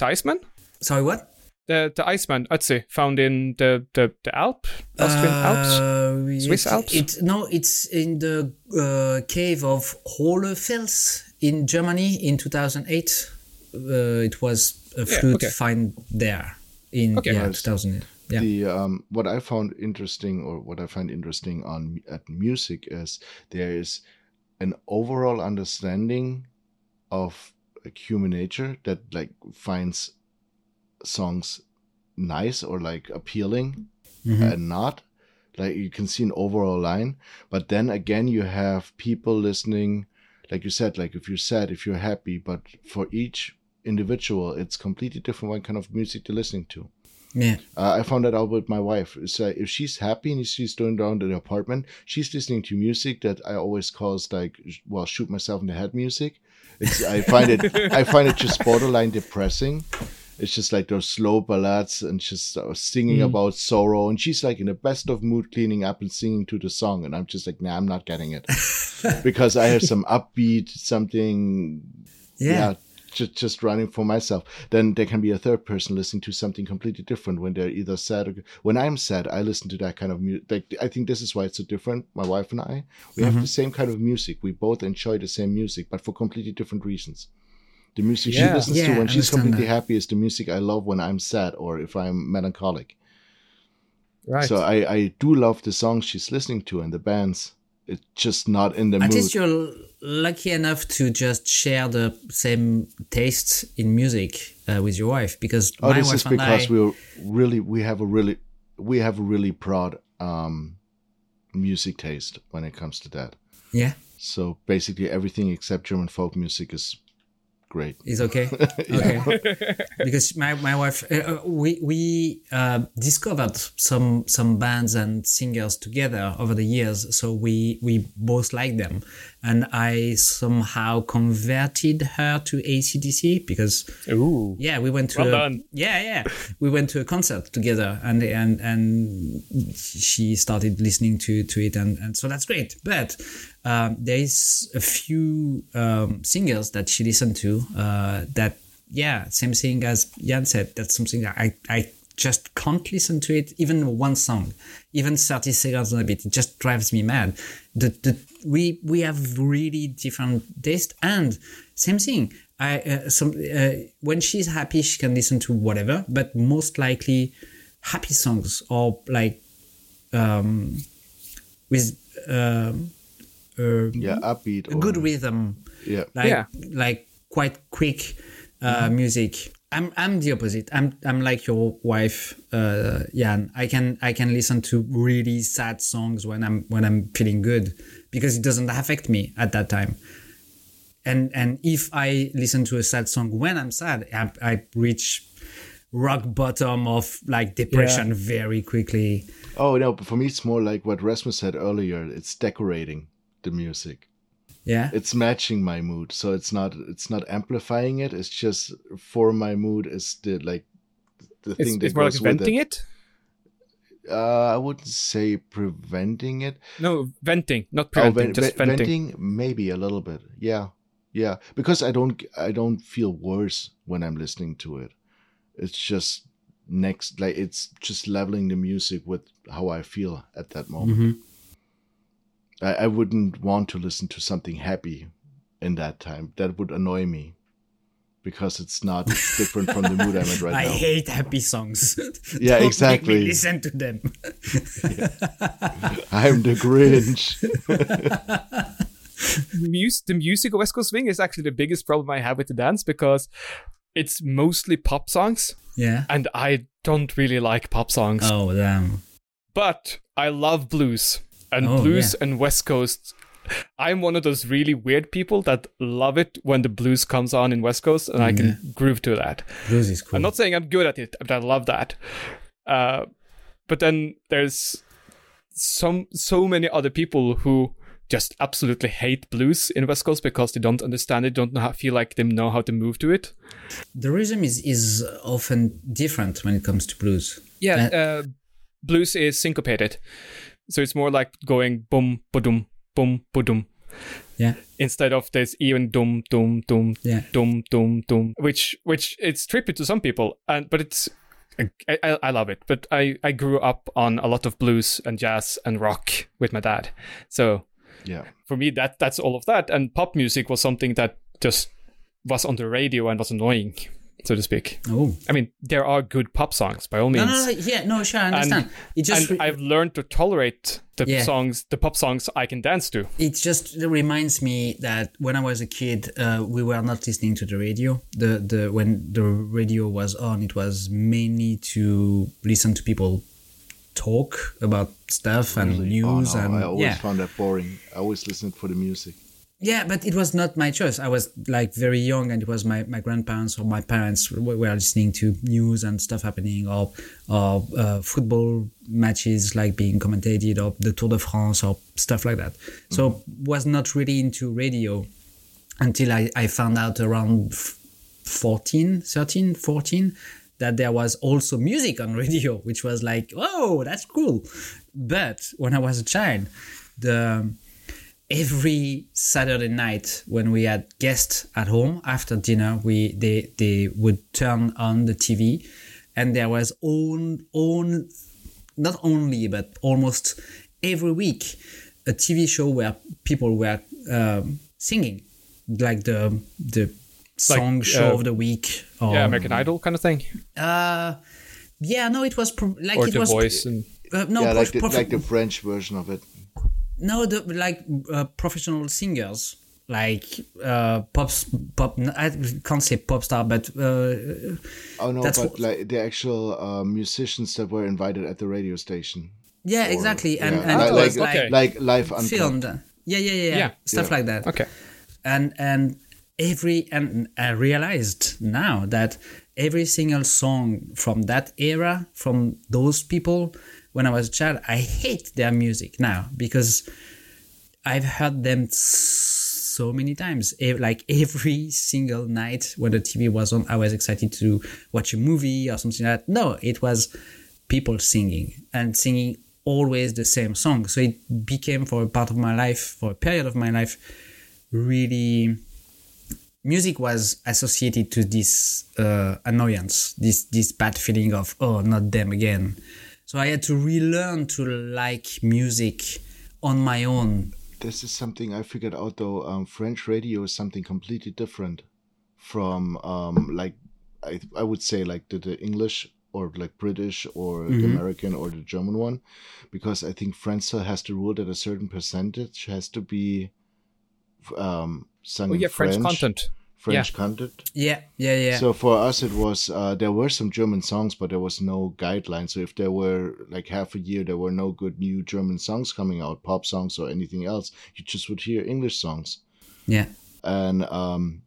Iceman? Sorry, what? The the Iceman Ötzi found in the the, the Alp Austrian uh, Alps Swiss Alps. It, no, it's in the uh, cave of Hohle Fels in Germany in 2008. Uh, it was a flute yeah, okay. found there in okay. yeah, 2000. Yeah. The um, what I found interesting, or what I find interesting on at music, is there is an overall understanding of like, human nature that like finds songs nice or like appealing mm-hmm. and not like you can see an overall line but then again you have people listening like you said like if you're sad if you're happy but for each individual it's completely different what kind of music they're listening to Yeah. Uh, I found that out with my wife. So if she's happy and she's doing down to the apartment, she's listening to music that I always calls like, well, shoot myself in the head music. It's, I find it, I find it just borderline depressing. It's just like those slow ballads and just uh, singing mm. about sorrow. And she's like in the best of mood, cleaning up and singing to the song. And I'm just like, nah, I'm not getting it because I have some upbeat, something, yeah, yeah just just running for myself. Then there can be a third person listening to something completely different when they're either sad or when I'm sad. I listen to that kind of music. Like, I think this is why it's so different. My wife and I, we mm-hmm. have the same kind of music. We both enjoy the same music, but for completely different reasons. The music yeah. she listens yeah, to when she's completely that. happy is the music I love when I'm sad or if I'm melancholic. Right. So I, I do love the songs she's listening to and the bands. It's just not in the At mood. At least you're lucky enough to just share the same tastes in music uh, with your wife because oh, this is because I... we're really we have a really we have a really broad um, music taste when it comes to that. Yeah. So basically, everything except German folk music is great. It's okay. okay. because my, my wife, uh, uh, we we uh, discovered some some bands and singers together over the years, so we we both like them, and I somehow converted her to AC/DC because Ooh, yeah, we went to well a, yeah yeah we went to a concert together, and and and she started listening to to it, and and so that's great, but um, there is a few um, singers that she listened to uh, that yeah same thing as jan said that's something that i, I just can't listen to it even one song even 30 seconds on a bit it just drives me mad. The, the we we have really different taste and same thing i uh, some uh, when she's happy she can listen to whatever but most likely happy songs or like um with um uh, yeah upbeat a good rhythm. Yeah. Like yeah. like quite quick uh, mm-hmm. music. I'm i'm the opposite. I'm i'm like your wife uh jan. I can i can listen to really sad songs when i'm when i'm feeling good because it doesn't affect me at that time. And and if i listen to a sad song when i'm sad i, I reach rock bottom of like depression yeah. very quickly. Oh no but for me it's more like what rasmus said earlier. It's decorating the music yeah it's matching my mood so it's not it's not amplifying it it's just for my mood is the like the it's, thing that it's more like venting it, it? Uh, I wouldn't say preventing it. No, venting, not preventing, oh, ven- just venting. venting. Maybe a little bit. Yeah, yeah. Because I don't, I don't feel worse when I'm listening to it. It's just next, like it's just leveling the music with how I feel at that moment. Mm-hmm. I, I wouldn't want to listen to something happy in that time. That would annoy me because it's not different from the mood I'm in right I now. I hate happy songs. yeah, exactly. listen to them. yeah. I'm the Grinch. Mus- the music of West Coast Swing is actually the biggest problem I have with the dance because it's mostly pop songs. Yeah. And I don't really like pop songs. Oh, damn. But I love blues and oh, blues yeah. and West Coast. I'm one of those really weird people that love it when the blues comes on in West Coast, and mm, I can yeah. groove to that. Blues is cool. I'm not saying I'm good at it, but I love that. Uh, but then there's some so many other people who just absolutely hate blues in West Coast because they don't understand it, don't know how, feel like they know how to move to it. The rhythm is is often different when it comes to blues. Yeah, uh, uh, blues is syncopated. So it's more like going boom, boom, boom, boom. Yeah. Instead of this even dum dum dum yeah. dum dum dum, which which it's trippy to some people, and but it's I, I, I, love it. But I, I grew up on a lot of blues and jazz and rock with my dad. So yeah, for me that that's all of that. And pop music was something that just was on the radio and was annoying so to speak. Oh, I mean, there are good pop songs by all means. No, no, no yeah, no, sure, I understand. And, it just and re- I've learned to tolerate the yeah. songs, the pop songs I can dance to. It just reminds me that when I was a kid, uh, we were not listening to the radio. The the when the radio was on, it was mainly to listen to people talk about stuff and really? news. Oh, no, and I always yeah. found that boring. I always listened for the music. Yeah, but it was not my choice. I was like very young, and it was my, my grandparents or my parents were listening to news and stuff happening, or or uh, football matches like being commentated, or the Tour de France, or stuff like that. Mm-hmm. So was not really into radio until I, I found out around 14, 13, 14 that there was also music on radio, which was like, oh, that's cool. But when I was a child, the every Saturday night when we had guests at home after dinner, we they they would turn on the TV, and there was own own not only but almost every week a TV show where people were um, singing, like the the song like, show uh, of the week. Or, yeah, American Idol kind of thing. Uh, yeah, no, it was pro- like or it the was. Voice and uh, no, yeah, like the, like the French version of it. No, the like uh, professional singers like uh, pop pop. I can't say pop star, but uh, oh no, but what, like the actual uh, musicians that were invited at the radio station. Yeah, or, exactly, and, yeah. and like, like, okay. like live filmed. Yeah, yeah, yeah, yeah, yeah. stuff yeah. like that. Okay, and and every and I realized now that every single song from that era, from those people, when I was a child, I hate their music now because I've heard them so many times. Like every single night when the TV was on, I was excited to watch a movie or something like that. No, it was people singing and singing always the same song. So it became for a part of my life, for a period of my life, really music was associated to this uh, annoyance, this this bad feeling of oh, not them again. So I had to relearn to like music on my own. This is something I figured out though. Um, French radio is something completely different from um, like I I would say like the, the English or like British or mm-hmm. the American or the German one, because I think French still has the rule that a certain percentage has to be um, sung yeah, French, French content. French yeah. content. Yeah, yeah, yeah. So for us, it was uh, there were some German songs, but there was no guideline. So if there were like half a year, there were no good new German songs coming out, pop songs or anything else. You just would hear English songs. Yeah. And um,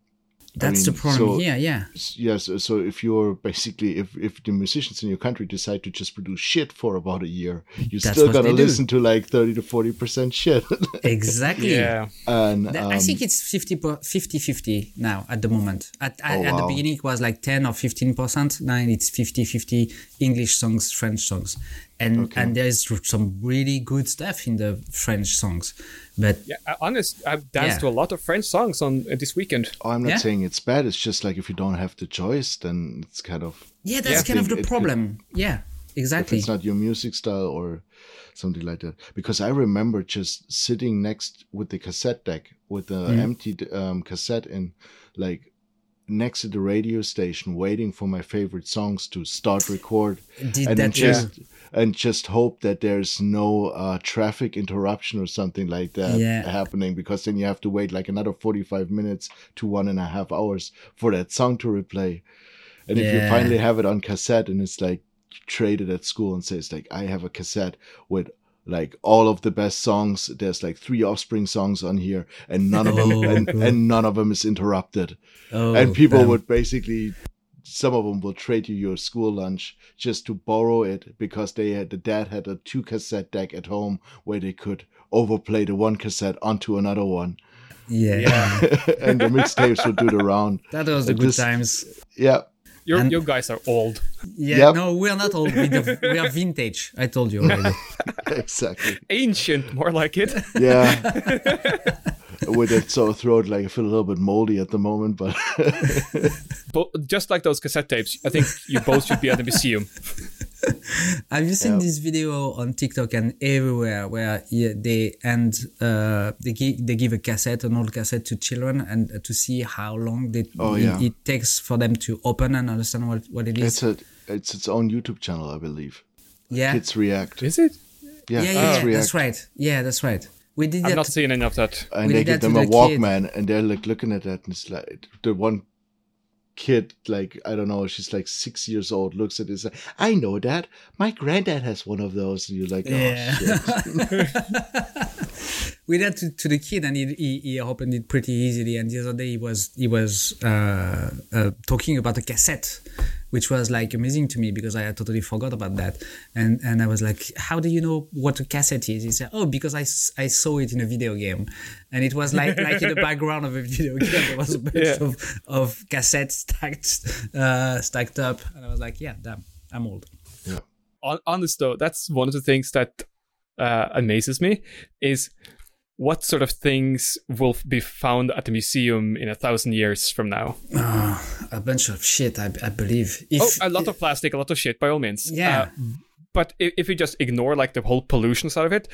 that's I mean, the problem so, here, yeah. Yes, so if you're basically if if the musicians in your country decide to just produce shit for about a year, you're That's still gonna listen to like thirty to forty percent shit. exactly. Yeah. And um, I think it's 50, 50 50 now at the moment. At at, oh, wow. at the beginning it was like ten or fifteen percent. Now it's 50 50 English songs, French songs and okay. and there's some really good stuff in the French songs. But yeah, honest, I've danced yeah. to a lot of French songs on uh, this weekend. Oh, I'm not yeah. saying it's bad. It's just like if you don't have the choice, then it's kind of yeah, that's kind of the it, problem. It, yeah, exactly. it's not your music style or something like that. Because I remember just sitting next with the cassette deck with the mm. empty um, cassette in, like next to the radio station waiting for my favorite songs to start record Did and then just yeah. and just hope that there's no uh, traffic interruption or something like that yeah. happening because then you have to wait like another 45 minutes to one and a half hours for that song to replay and yeah. if you finally have it on cassette and it's like traded at school and says like i have a cassette with like all of the best songs. There's like three Offspring songs on here, and none of them oh, and, and, none of them is interrupted. Oh, and people damn. would basically, some of them will trade you your school lunch just to borrow it because they had the dad had a two cassette deck at home where they could overplay the one cassette onto another one. Yeah, yeah. and the mixtapes would do the round. That was the good this, times. Yeah, you you guys are old. Yeah, yep. no, we are not old. We, we are vintage. I told you already. exactly. Ancient, more like it. Yeah. With it sore throat, like I feel a little bit moldy at the moment, but. but just like those cassette tapes, I think you both should be at the museum. Have you seen this video on TikTok and everywhere where they and uh, they give they give a cassette, an old cassette to children, and uh, to see how long they, oh, yeah. it, it, takes for them to open and understand what, what it is. It's a it's its own YouTube channel, I believe. Yeah, Kids React. Is it? Yeah, yeah, yeah, yeah that's right. Yeah, that's right. We did. I've not seen any of that. And we they give them a the Walkman, kid. and they're like looking at that, and it's like the one kid, like, I don't know, she's like six years old, looks at this. I know that. My granddad has one of those. And you're like, oh, yeah. shit. we did to, to the kid, and he, he, he opened it pretty easily. And the other day, he was he was uh, uh, talking about a cassette, which was like amazing to me because I totally forgot about that. And and I was like, "How do you know what a cassette is?" He said, "Oh, because I, I saw it in a video game," and it was like like in the background of a video game. There was a bunch Yeah. of, of cassettes stacked uh, stacked up, and I was like, "Yeah, damn, I'm old." Yeah. on, honest though, that's one of the things that uh, amazes me is what sort of things will be found at the museum in a thousand years from now. a bunch of shit, I, I believe. If, oh, a lot of plastic, a lot of shit, by all means. Yeah. Uh, but if, if we just ignore like the whole pollution side of it,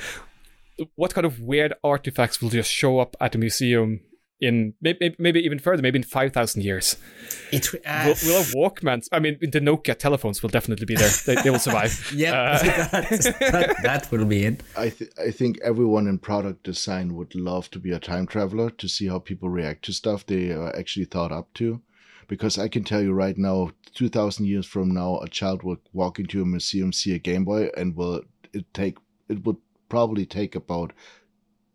what kind of weird artifacts will just show up at the museum in maybe, maybe even further, maybe in five thousand years? it, uh, We'll, we'll have Walkmans. I mean, the Nokia telephones will definitely be there. They, they will survive. yeah, that, that, that will be it. I th- I think everyone in product design would love to be a time traveler to see how people react to stuff they are actually thought up to, because I can tell you right now, two thousand years from now, a child will walk into a museum, see a Game Boy, and will it take it would probably take about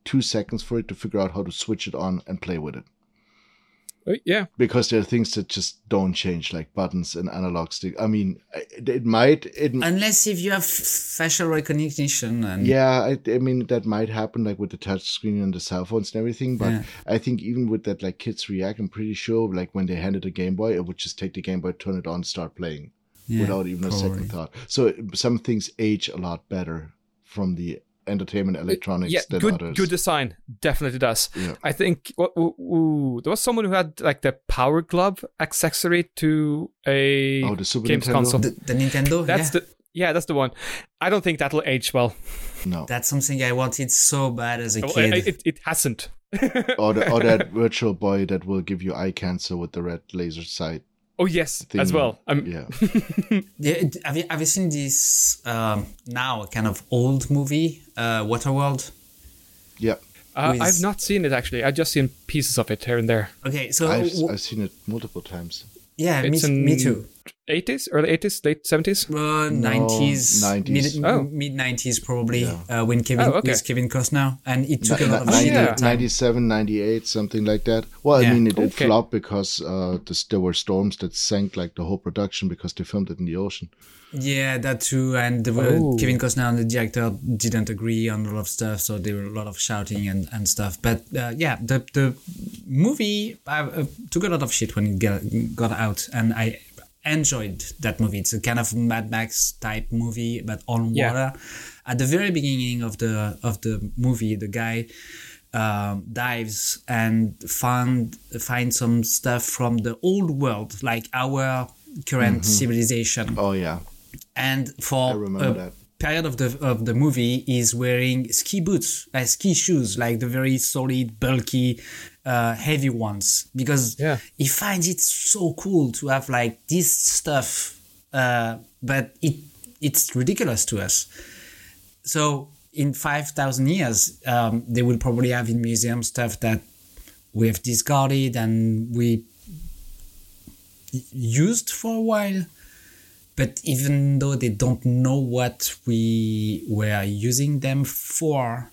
two seconds for it to figure out how to switch it on and play with it. Yeah. Because there are things that just don't change, like buttons and analog stick. I mean, it, it might. It Unless if you have facial recognition and Yeah, I, I mean that might happen like with the touch screen and the cell phones and everything, but Yeah. I think even with that like kids react, I'm pretty sure like when they handed a Game Boy, it would just take the Game Boy, turn it on, start playing Yeah, without even a second thought. So some things age a lot better from the entertainment electronics yeah, than good others. good design definitely does. Yeah. I think wha- ooh, ooh, there was someone who had like the Power Glove accessory to a Oh, the Super games Nintendo? console. the, the Nintendo. that's yeah. the yeah, that's the one. I don't think that'll age well. no, That's something I wanted so bad as a Well, kid. I- I- it, it hasn't. or the, or that virtual boy that will give you eye cancer with the red laser sight. Oh yes, thing. as well. I'm- yeah. yeah. Have you have you seen this um, now kind of old movie, uh, Waterworld? yeah. uh, With- I've not seen it actually. I've just seen pieces of it here and there. Okay, so I've w- I've seen it multiple times. yeah, me, It's in me too. 80s, early 80s, late 70s. Uh, No, 90s, 90s. mid, Oh. mid 90s probably uh, when Kevin Oh, okay. with Kevin Costner and it took a lot of ni- shit yeah. time. 97, 98, something like that. Well, Yeah. I mean, it, it Okay. flopped because uh, this, there were storms that sank like the whole production because they filmed it in the ocean. Yeah, that too. And the, Oh. Kevin Costner and the director didn't agree on a lot of stuff, so there were a lot of shouting and, and stuff. But uh, yeah, the the movie uh, uh, took a lot of shit when it got, got out, and I enjoyed that movie. It's a kind of Mad Max type movie, but on Yeah. water. At the very beginning of the of the movie, the guy um, dives and find find some stuff from the old world, like our current civilization Oh, yeah. and for I remember a that. period of the of the movie is wearing ski boots like ski shoes like the very solid bulky uh, heavy ones. Because Yeah. he finds it so cool to have like this stuff uh, but it it's ridiculous to us. So in 5000 years um, they will probably have in museum stuff that we've discarded and we used for a while. But even though they don't know what we were using them for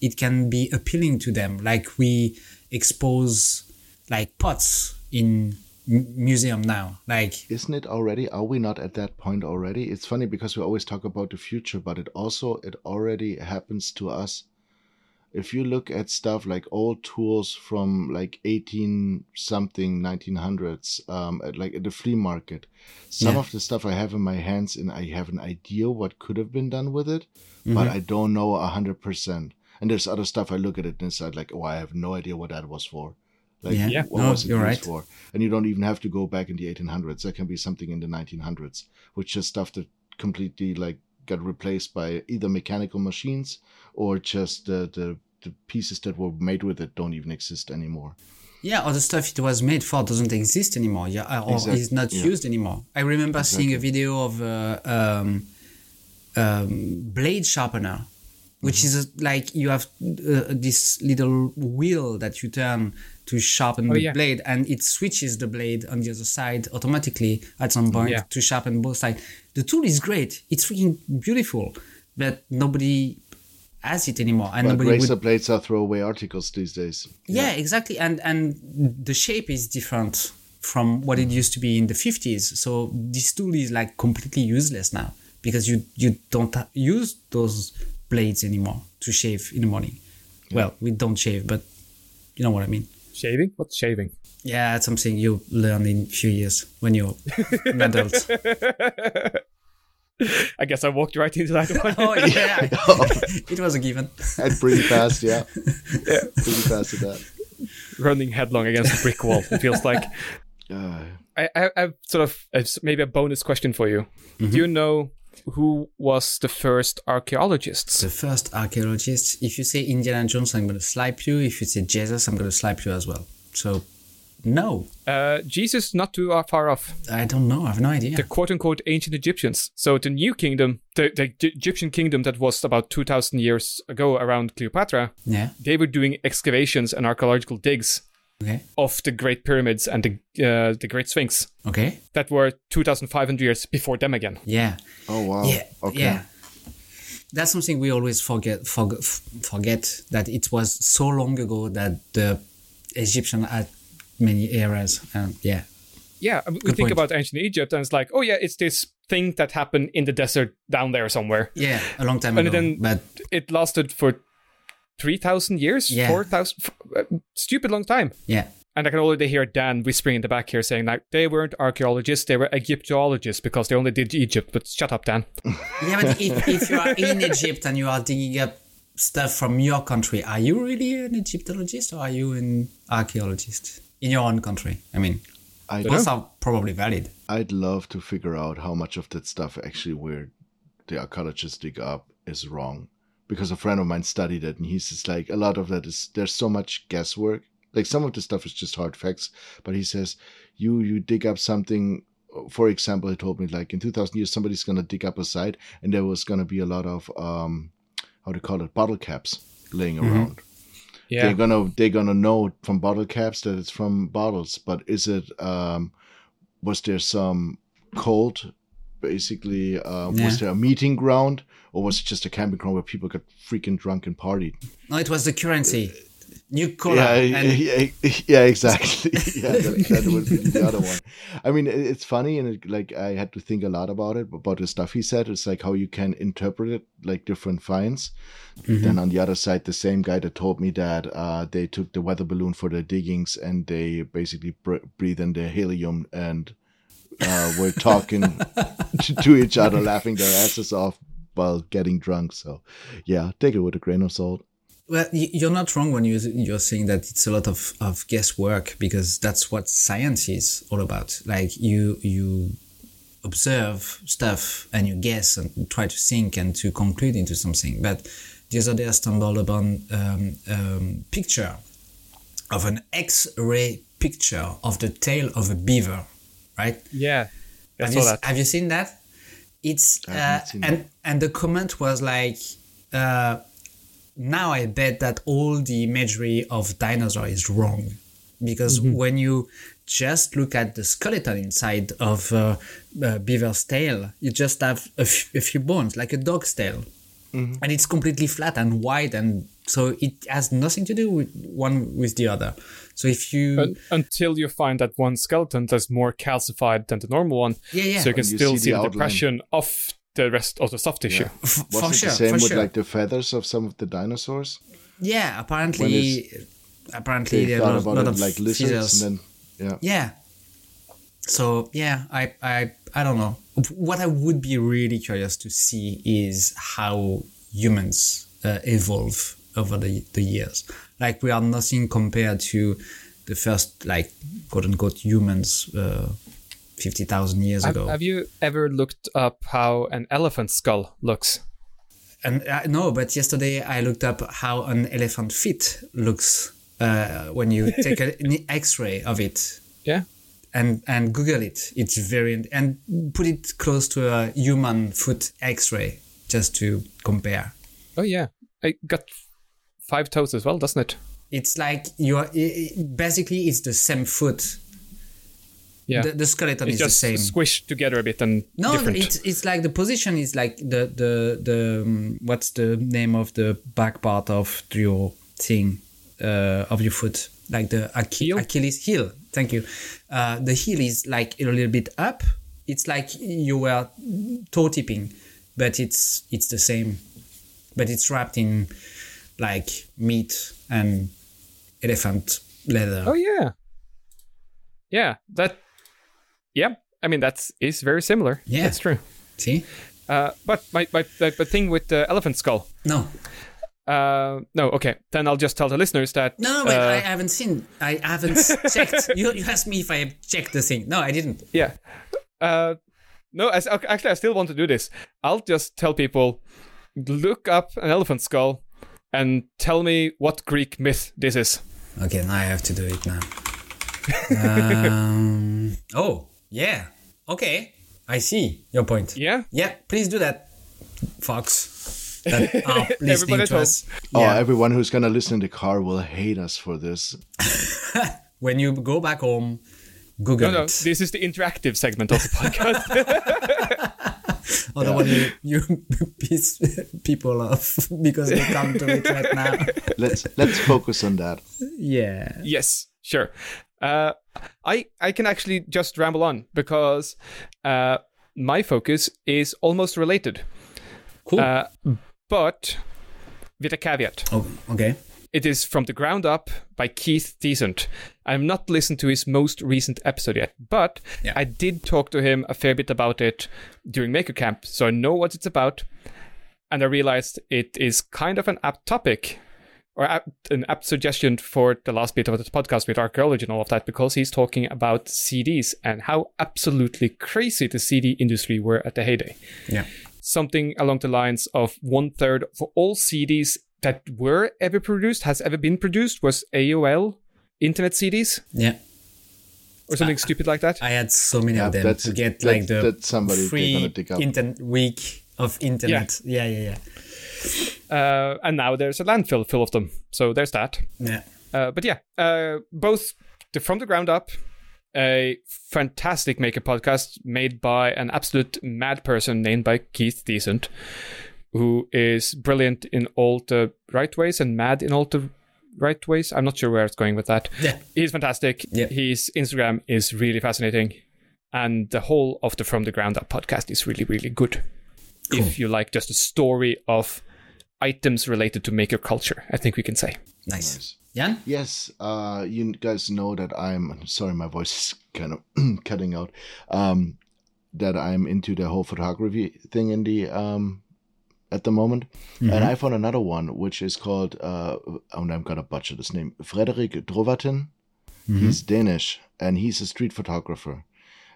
it can be appealing to them. Like we expose like pots in museum now like Isn't it already? Are we not at that point already? It's funny because we always talk about the future, but it also it already happens to us. If you look at stuff like old tools from like 18 something 1900s, um, at like at the flea market, some Yeah. of the stuff I have in my hands and I have an idea what could have been done with it, but Mm-hmm. I don't know a hundred percent. And there's other stuff I look at it and it's like, oh, I have no idea what that was for. Like, Yeah. What No, was it you're used right. for? And you don't even have to go back in the 1800s. There can be something in the 1900s, which is stuff that completely like got replaced by either mechanical machines or just the the, the pieces that were made with it don't even exist anymore. Yeah, or the stuff it was made for doesn't exist anymore. Yeah, or Exact- is not yeah. used anymore. I remember seeing a video of a um, um, blade sharpener, which Mm-hmm. is like you have uh, this little wheel that you turn to sharpen Oh, the yeah. blade, and it switches the blade on the other side automatically at some point Yeah. to sharpen both sides. The tool is great; it's freaking beautiful, but nobody has it anymore, and But nobody razor would. blades are throwaway articles these days. Yeah, exactly, and and the shape is different from what it used to be in the fifties. So this tool is like completely useless now because you you don't use those blades anymore to shave in the morning. Well, we don't shave, but you know what I mean. Shaving? What's shaving? Yeah, it's something you learn in a few years when you're an adult. I guess I walked right into that one. Oh yeah, it was a given. And pretty fast, yeah. Pretty fast at that. Running headlong against a brick wall. It feels like. Uh, I, I, I have sort of maybe a bonus question for you. Mm-hmm. Do you know who was the first archaeologists? The first archaeologist. If you say Indiana Jones, I'm gonna slap you. If you say Jesus, I'm gonna slap you as well. So, no, Uh, Jesus, not too uh, far off. I don't know. I have no idea. The quote unquote ancient Egyptians. So the new kingdom, the, the Gy- Egyptian kingdom that was about 2,000 years ago around Cleopatra, Yeah. they were doing excavations and archaeological digs Okay. of the Great Pyramids and the, uh, the Great Sphinx Okay. that were 2,500 years before them again. Yeah. oh wow. Yeah. Okay. Yeah. That's something we always forget. Forget, forget that it was so long ago that the Egyptian had many eras. And yeah. Yeah, we Good think point. about ancient Egypt and it's like, oh yeah, it's this thing that happened in the desert down there somewhere. Yeah. A long time And ago. then- but It lasted for 3,000 years? Yeah. 4,000? f- uh, Stupid long time. yeah. And I can already hear Dan whispering in the back here saying, like, they weren't archaeologists, they were Egyptologists because they only did Egypt. But shut up, Dan. Yeah, but if, if you are in Egypt and you are digging up stuff from your country, are you really an Egyptologist or are you an archaeologist in your own country? I mean, I both are probably valid. I'd love to figure out how much of that stuff actually where the archaeologists dig up is wrong. Because a friend of mine studied it and he's just like a lot of that is there's so much guesswork. Like some of the stuff is just hard facts, but he says you you dig up something for example, he told me like in 2000 years somebody's going to dig up a site and there was going to be a lot of um how to call it bottle caps laying around Yeah. they're gonna they're gonna know from bottle caps that it's from bottles but is it um was there some cult basically uh Yeah. was there a meeting ground or was it just a camping ground where people got freaking drunk and partied No, it was the currency. Nuka-Cola. yeah, and yeah, yeah, exactly. yeah, that, that would be the other one. I mean, it's funny, and it, like I had to think a lot about it, about the stuff he said. It's like how you can interpret it, like different finds. Then on the other side, the same guy that told me that uh, they took the weather balloon for the diggings and they basically br- breathe in the helium and uh, were talking to, to each other, laughing their asses off while getting drunk. So, yeah, take it with a grain of salt. Well, you're not wrong when you, you're saying that it's a lot of, of guesswork because that's what science is all about. Like you, you observe stuff and you guess and try to think and to conclude into something. But the other day I stumbled upon um, um, picture of an X-ray picture of the tail of a beaver, right? Yeah. I have saw you, that. Have you seen that? It's uh, and and the comment was like, uh, now I bet that all the imagery of dinosaur is wrong, because Mm-hmm. when you just look at the skeleton inside of uh, uh, beaver's tail, you just have a, f- a few bones, like a dog's tail, Mm-hmm. and it's completely flat and wide, and so it has nothing to do with one with the other. So if you Un- until you find that one skeleton that's more calcified than the normal one. Yeah, yeah. So you can You still see see, the the, outline. depression of the rest of the soft tissue. f- Was for it sure, the same for with sure. like the feathers of some of the dinosaurs? Yeah, apparently, apparently They there are thought a about lot it of like lizards, feathers. and then yeah, Yeah. So yeah, I, I I don't know. What I would be really curious to see is how humans uh, evolve over the, the years. Like we are nothing compared to the first like quote unquote humans uh, fifty thousand years Have, ago. have you ever looked up how an elephant skull looks? And uh, no, but yesterday I looked up how an elephant feet looks uh, when you take a- an X-ray of it Yeah. and and Google it. It's very and put it close to a human foot X-ray just to compare. Oh yeah. I got five toes as well, doesn't it? It's like you are i- i- basically it's the same foot. Yeah. The, the skeleton It's is the just same. squished together a bit and No, different. it's it's like the position is like the the the um, what's the name of the back part of your thing uh, of your foot, like the Ach- Heel? Achilles heel. Thank you. Uh, the heel is like a little bit up. It's like you were toe tipping, but it's it's the same, but it's wrapped in like meat and elephant leather. Oh yeah, yeah. That, yeah. I mean, that's is very similar. Yeah. that's true. See? Uh, but my my the, thing with the elephant skull. No, Uh, no, okay. Then I'll just tell the listeners that. No, no, uh, I haven't seen. I haven't checked. You, you asked me if I checked the thing. No, I didn't. Yeah. Uh, no, okay, actually, I still want to do this. I'll just tell people look up an elephant skull and tell me what Greek myth this is. Okay, now I have to do it now. um, oh, yeah. Okay, I see your point. Yeah? Yeah, please do that, Fox. That are listening Everybody to at us. Oh, Yeah. everyone who's gonna listen in the car will hate us for this. when you go back home, Google No, no, it. this is the interactive segment of the podcast. Otherwise, you, you piss people off because they come to it right now. Let's let's focus on that. Yeah. yes, sure. Uh, I I can actually just ramble on because uh, my focus is almost related, Cool. uh, but with a caveat. oh, okay. It is from the ground up by Keith Decent. I've not listened to his most recent episode yet, but Yeah. I did talk to him a fair bit about it during Maker Camp, so I know what it's about. And I realized it is kind of an apt topic or apt, an apt suggestion for the last bit of the podcast with archaeology and all of that, because he's talking about CDs and how absolutely crazy the CD industry were at the heyday Yeah. something along the lines of one third of all CDs that were ever produced, has ever been produced, was AOL internet CDs Yeah. or something stupid like that. I had so many Yeah, of them that's- to get that- like the that's somebody free gonna up. internet week of internet. Yeah, yeah, yeah. Uh, and now there's a landfill full of them. So there's that. Yeah. Uh, but yeah, uh, both the From the Ground Up, a fantastic maker podcast made by an absolute mad person named by Keith Decent, who is brilliant in all the right ways and mad in all the right ways. I'm not sure where it's going with that. Yeah. He's fantastic. Yeah. His Instagram is really fascinating. And the whole of the From the Ground Up podcast is really, really good. If you like just a story of items related to maker culture, I think we can say. Nice. Jan? Yes, uh, you guys know that I'm sorry, my voice is kind of cutting out. Um, that I'm into the whole photography thing in the um at the moment, and I found another one which is called uh, oh, I'm gonna butcher this name, Frederik Trovatten. He's Danish and he's a street photographer,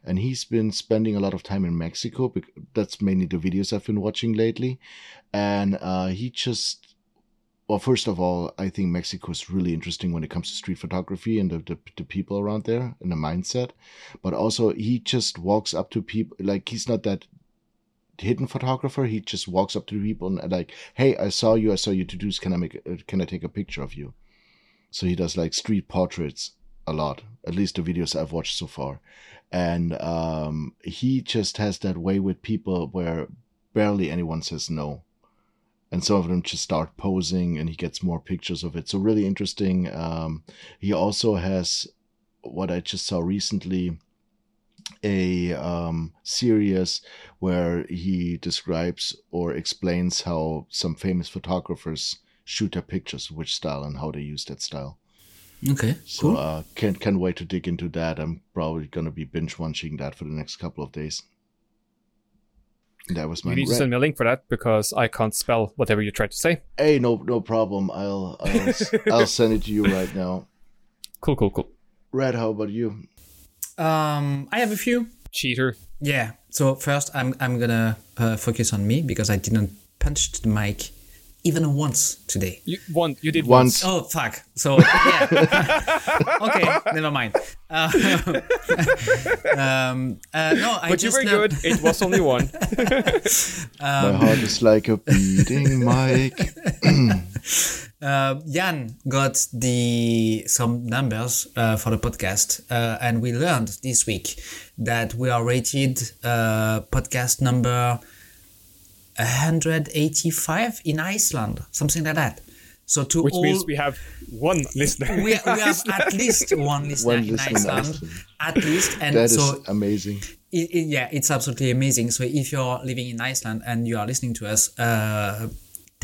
and he's been spending a lot of time in Mexico. That's mainly the videos I've been watching lately, and uh, he just well, first of all, I think Mexico is really interesting when it comes to street photography and the, the, the people around there and the mindset. But also, he just walks up to people like he's not that hidden photographer. He just walks up to people and like, "Hey, I saw you. I saw you to do. Can I make? A, can I take a picture of you?" So he does like street portraits a lot. At least the videos I've watched so far, and um, he just has that way with people where barely anyone says no and some of them just start posing and he gets more pictures of it so really interesting um, he also has what i just saw recently a um, series where he describes or explains how some famous photographers shoot their pictures which style and how they use that style Okay. so cool. uh can't can't wait to dig into that i'm probably gonna be binge watching that for the next couple of days that was my You need to send me a link for that because I can't spell whatever you try to say. Hey, no, no problem. I'll, I'll, I'll send it to you right now. Cool, cool, cool. Red, how about you? Um, I have a few. Cheater. Yeah. So first, I'm I'm gonna uh, focus on me because I didn't punch the mic even once today. You one. You did Once. Oh fuck! So yeah. okay, never mind. Uh, um, uh, no, I But you were good. It was only one. My heart is like a beating mic. uh, Jan got the some numbers uh, for the podcast, uh, and we learned this week that we are rated uh, podcast number 185 in Iceland, something like that. So to Which all, means we have one listener. we, we have at least one listener One in listener in Iceland, Iceland. at least, and That is so amazing. it, it- yeah, it's absolutely amazing. So if you're living in Iceland and you are listening to us, uh,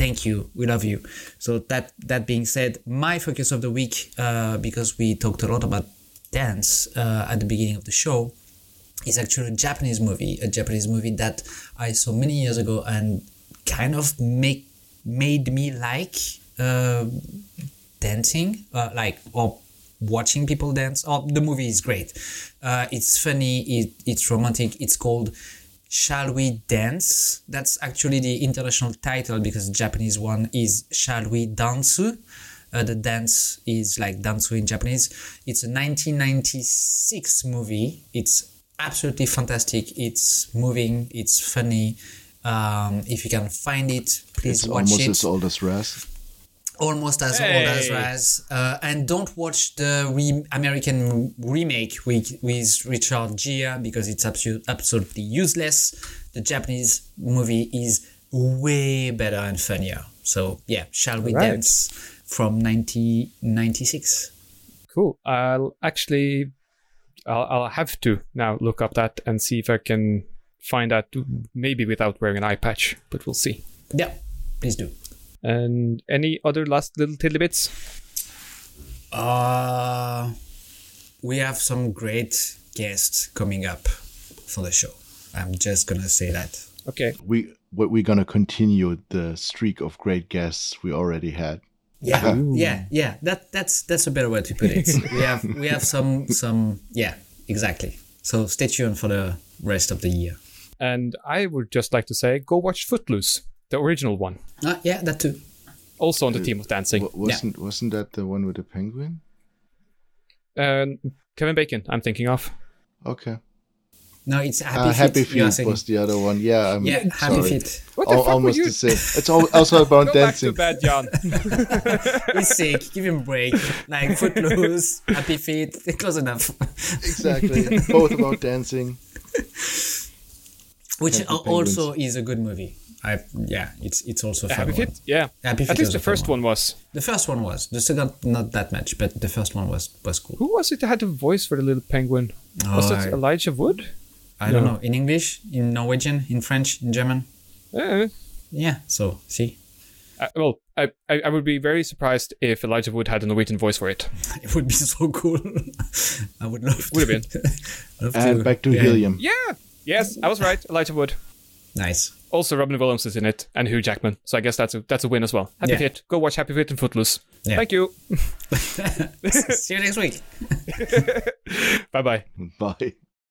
thank you. We love you. So that that being said, my focus of the week, uh, because we talked a lot about dance uh, at the beginning of the show, is actually a Japanese movie. A Japanese movie that I saw many years ago and kind of make made me like uh, dancing, like or watching people dance. Oh, the movie is great. Uh, it's funny. It, it's romantic. It's called Shall We Dance? That's actually the international title because the Japanese one is Shall We Dansu? Uh, the dance is like dansu in Japanese. It's a 1996 movie. It's absolutely fantastic. It's moving. It's funny. Um, if you can find it, please It's watch almost it as old as Raz. Almost as old as Raz. Uh, and don't watch the re- American remake with, with Richard Gere because it's absolute, absolutely useless. The Japanese movie is way better and funnier. So yeah, Shall We Right. Dance from 1996. Cool. I'll actually, I'll, I'll have to now look up that and see if I can find that maybe without wearing an eye patch, but we'll see. Yeah, please do. And any other last little tidbits? Uh, we have some great guests coming up for the show. I'm just gonna say that. Okay. We we- we're gonna continue the streak of great guests we already had. Yeah, yeah, yeah. That that's that's a better way to put it. we have we have some some yeah, exactly. So stay tuned for the rest of the year. And I would just like to say, go watch Footloose, the original one, Uh, yeah, that too. also on the theme of dancing. Wa- wasn't wasn't that the one with the penguin? And Kevin Bacon, I'm thinking of. Okay. No, it's happy Uh, feet. Happy you are Feet was the other one. Yeah, I'm yeah, happy sorry. feet. What the Al- fuck were almost you? the same. It's al- also about Go dancing. back to bed, Jan. He's sick. Give him a break. Like footloose, happy feet. Close enough. Exactly. Both about dancing. Which Happy al- also is a good movie. I yeah, it's it's also a fun Happy one. Feet? Yeah. Happy At least the first one was. The first one was. The second not that much, but the first one was was cool. Who was it that had the voice for the little penguin? Was Oh, it I- Elijah Wood? I don't know. In English, in Norwegian, in French, in German. Eh, Yeah. So see, I, well, I, I I would be very surprised if Elijah Wood had a Norwegian voice for it. it would be so cool. I would love. Would have been. love And back to yeah. helium. Yeah. Yes, I was right. Elijah Wood. Nice. Also, Robin Williams is in it, and Hugh Jackman. So I guess that's a that's a win as well. Happy Yeah. Feet. Go watch Happy Feet and Footloose. Yeah. Thank you. See you next week. Bye bye. Bye.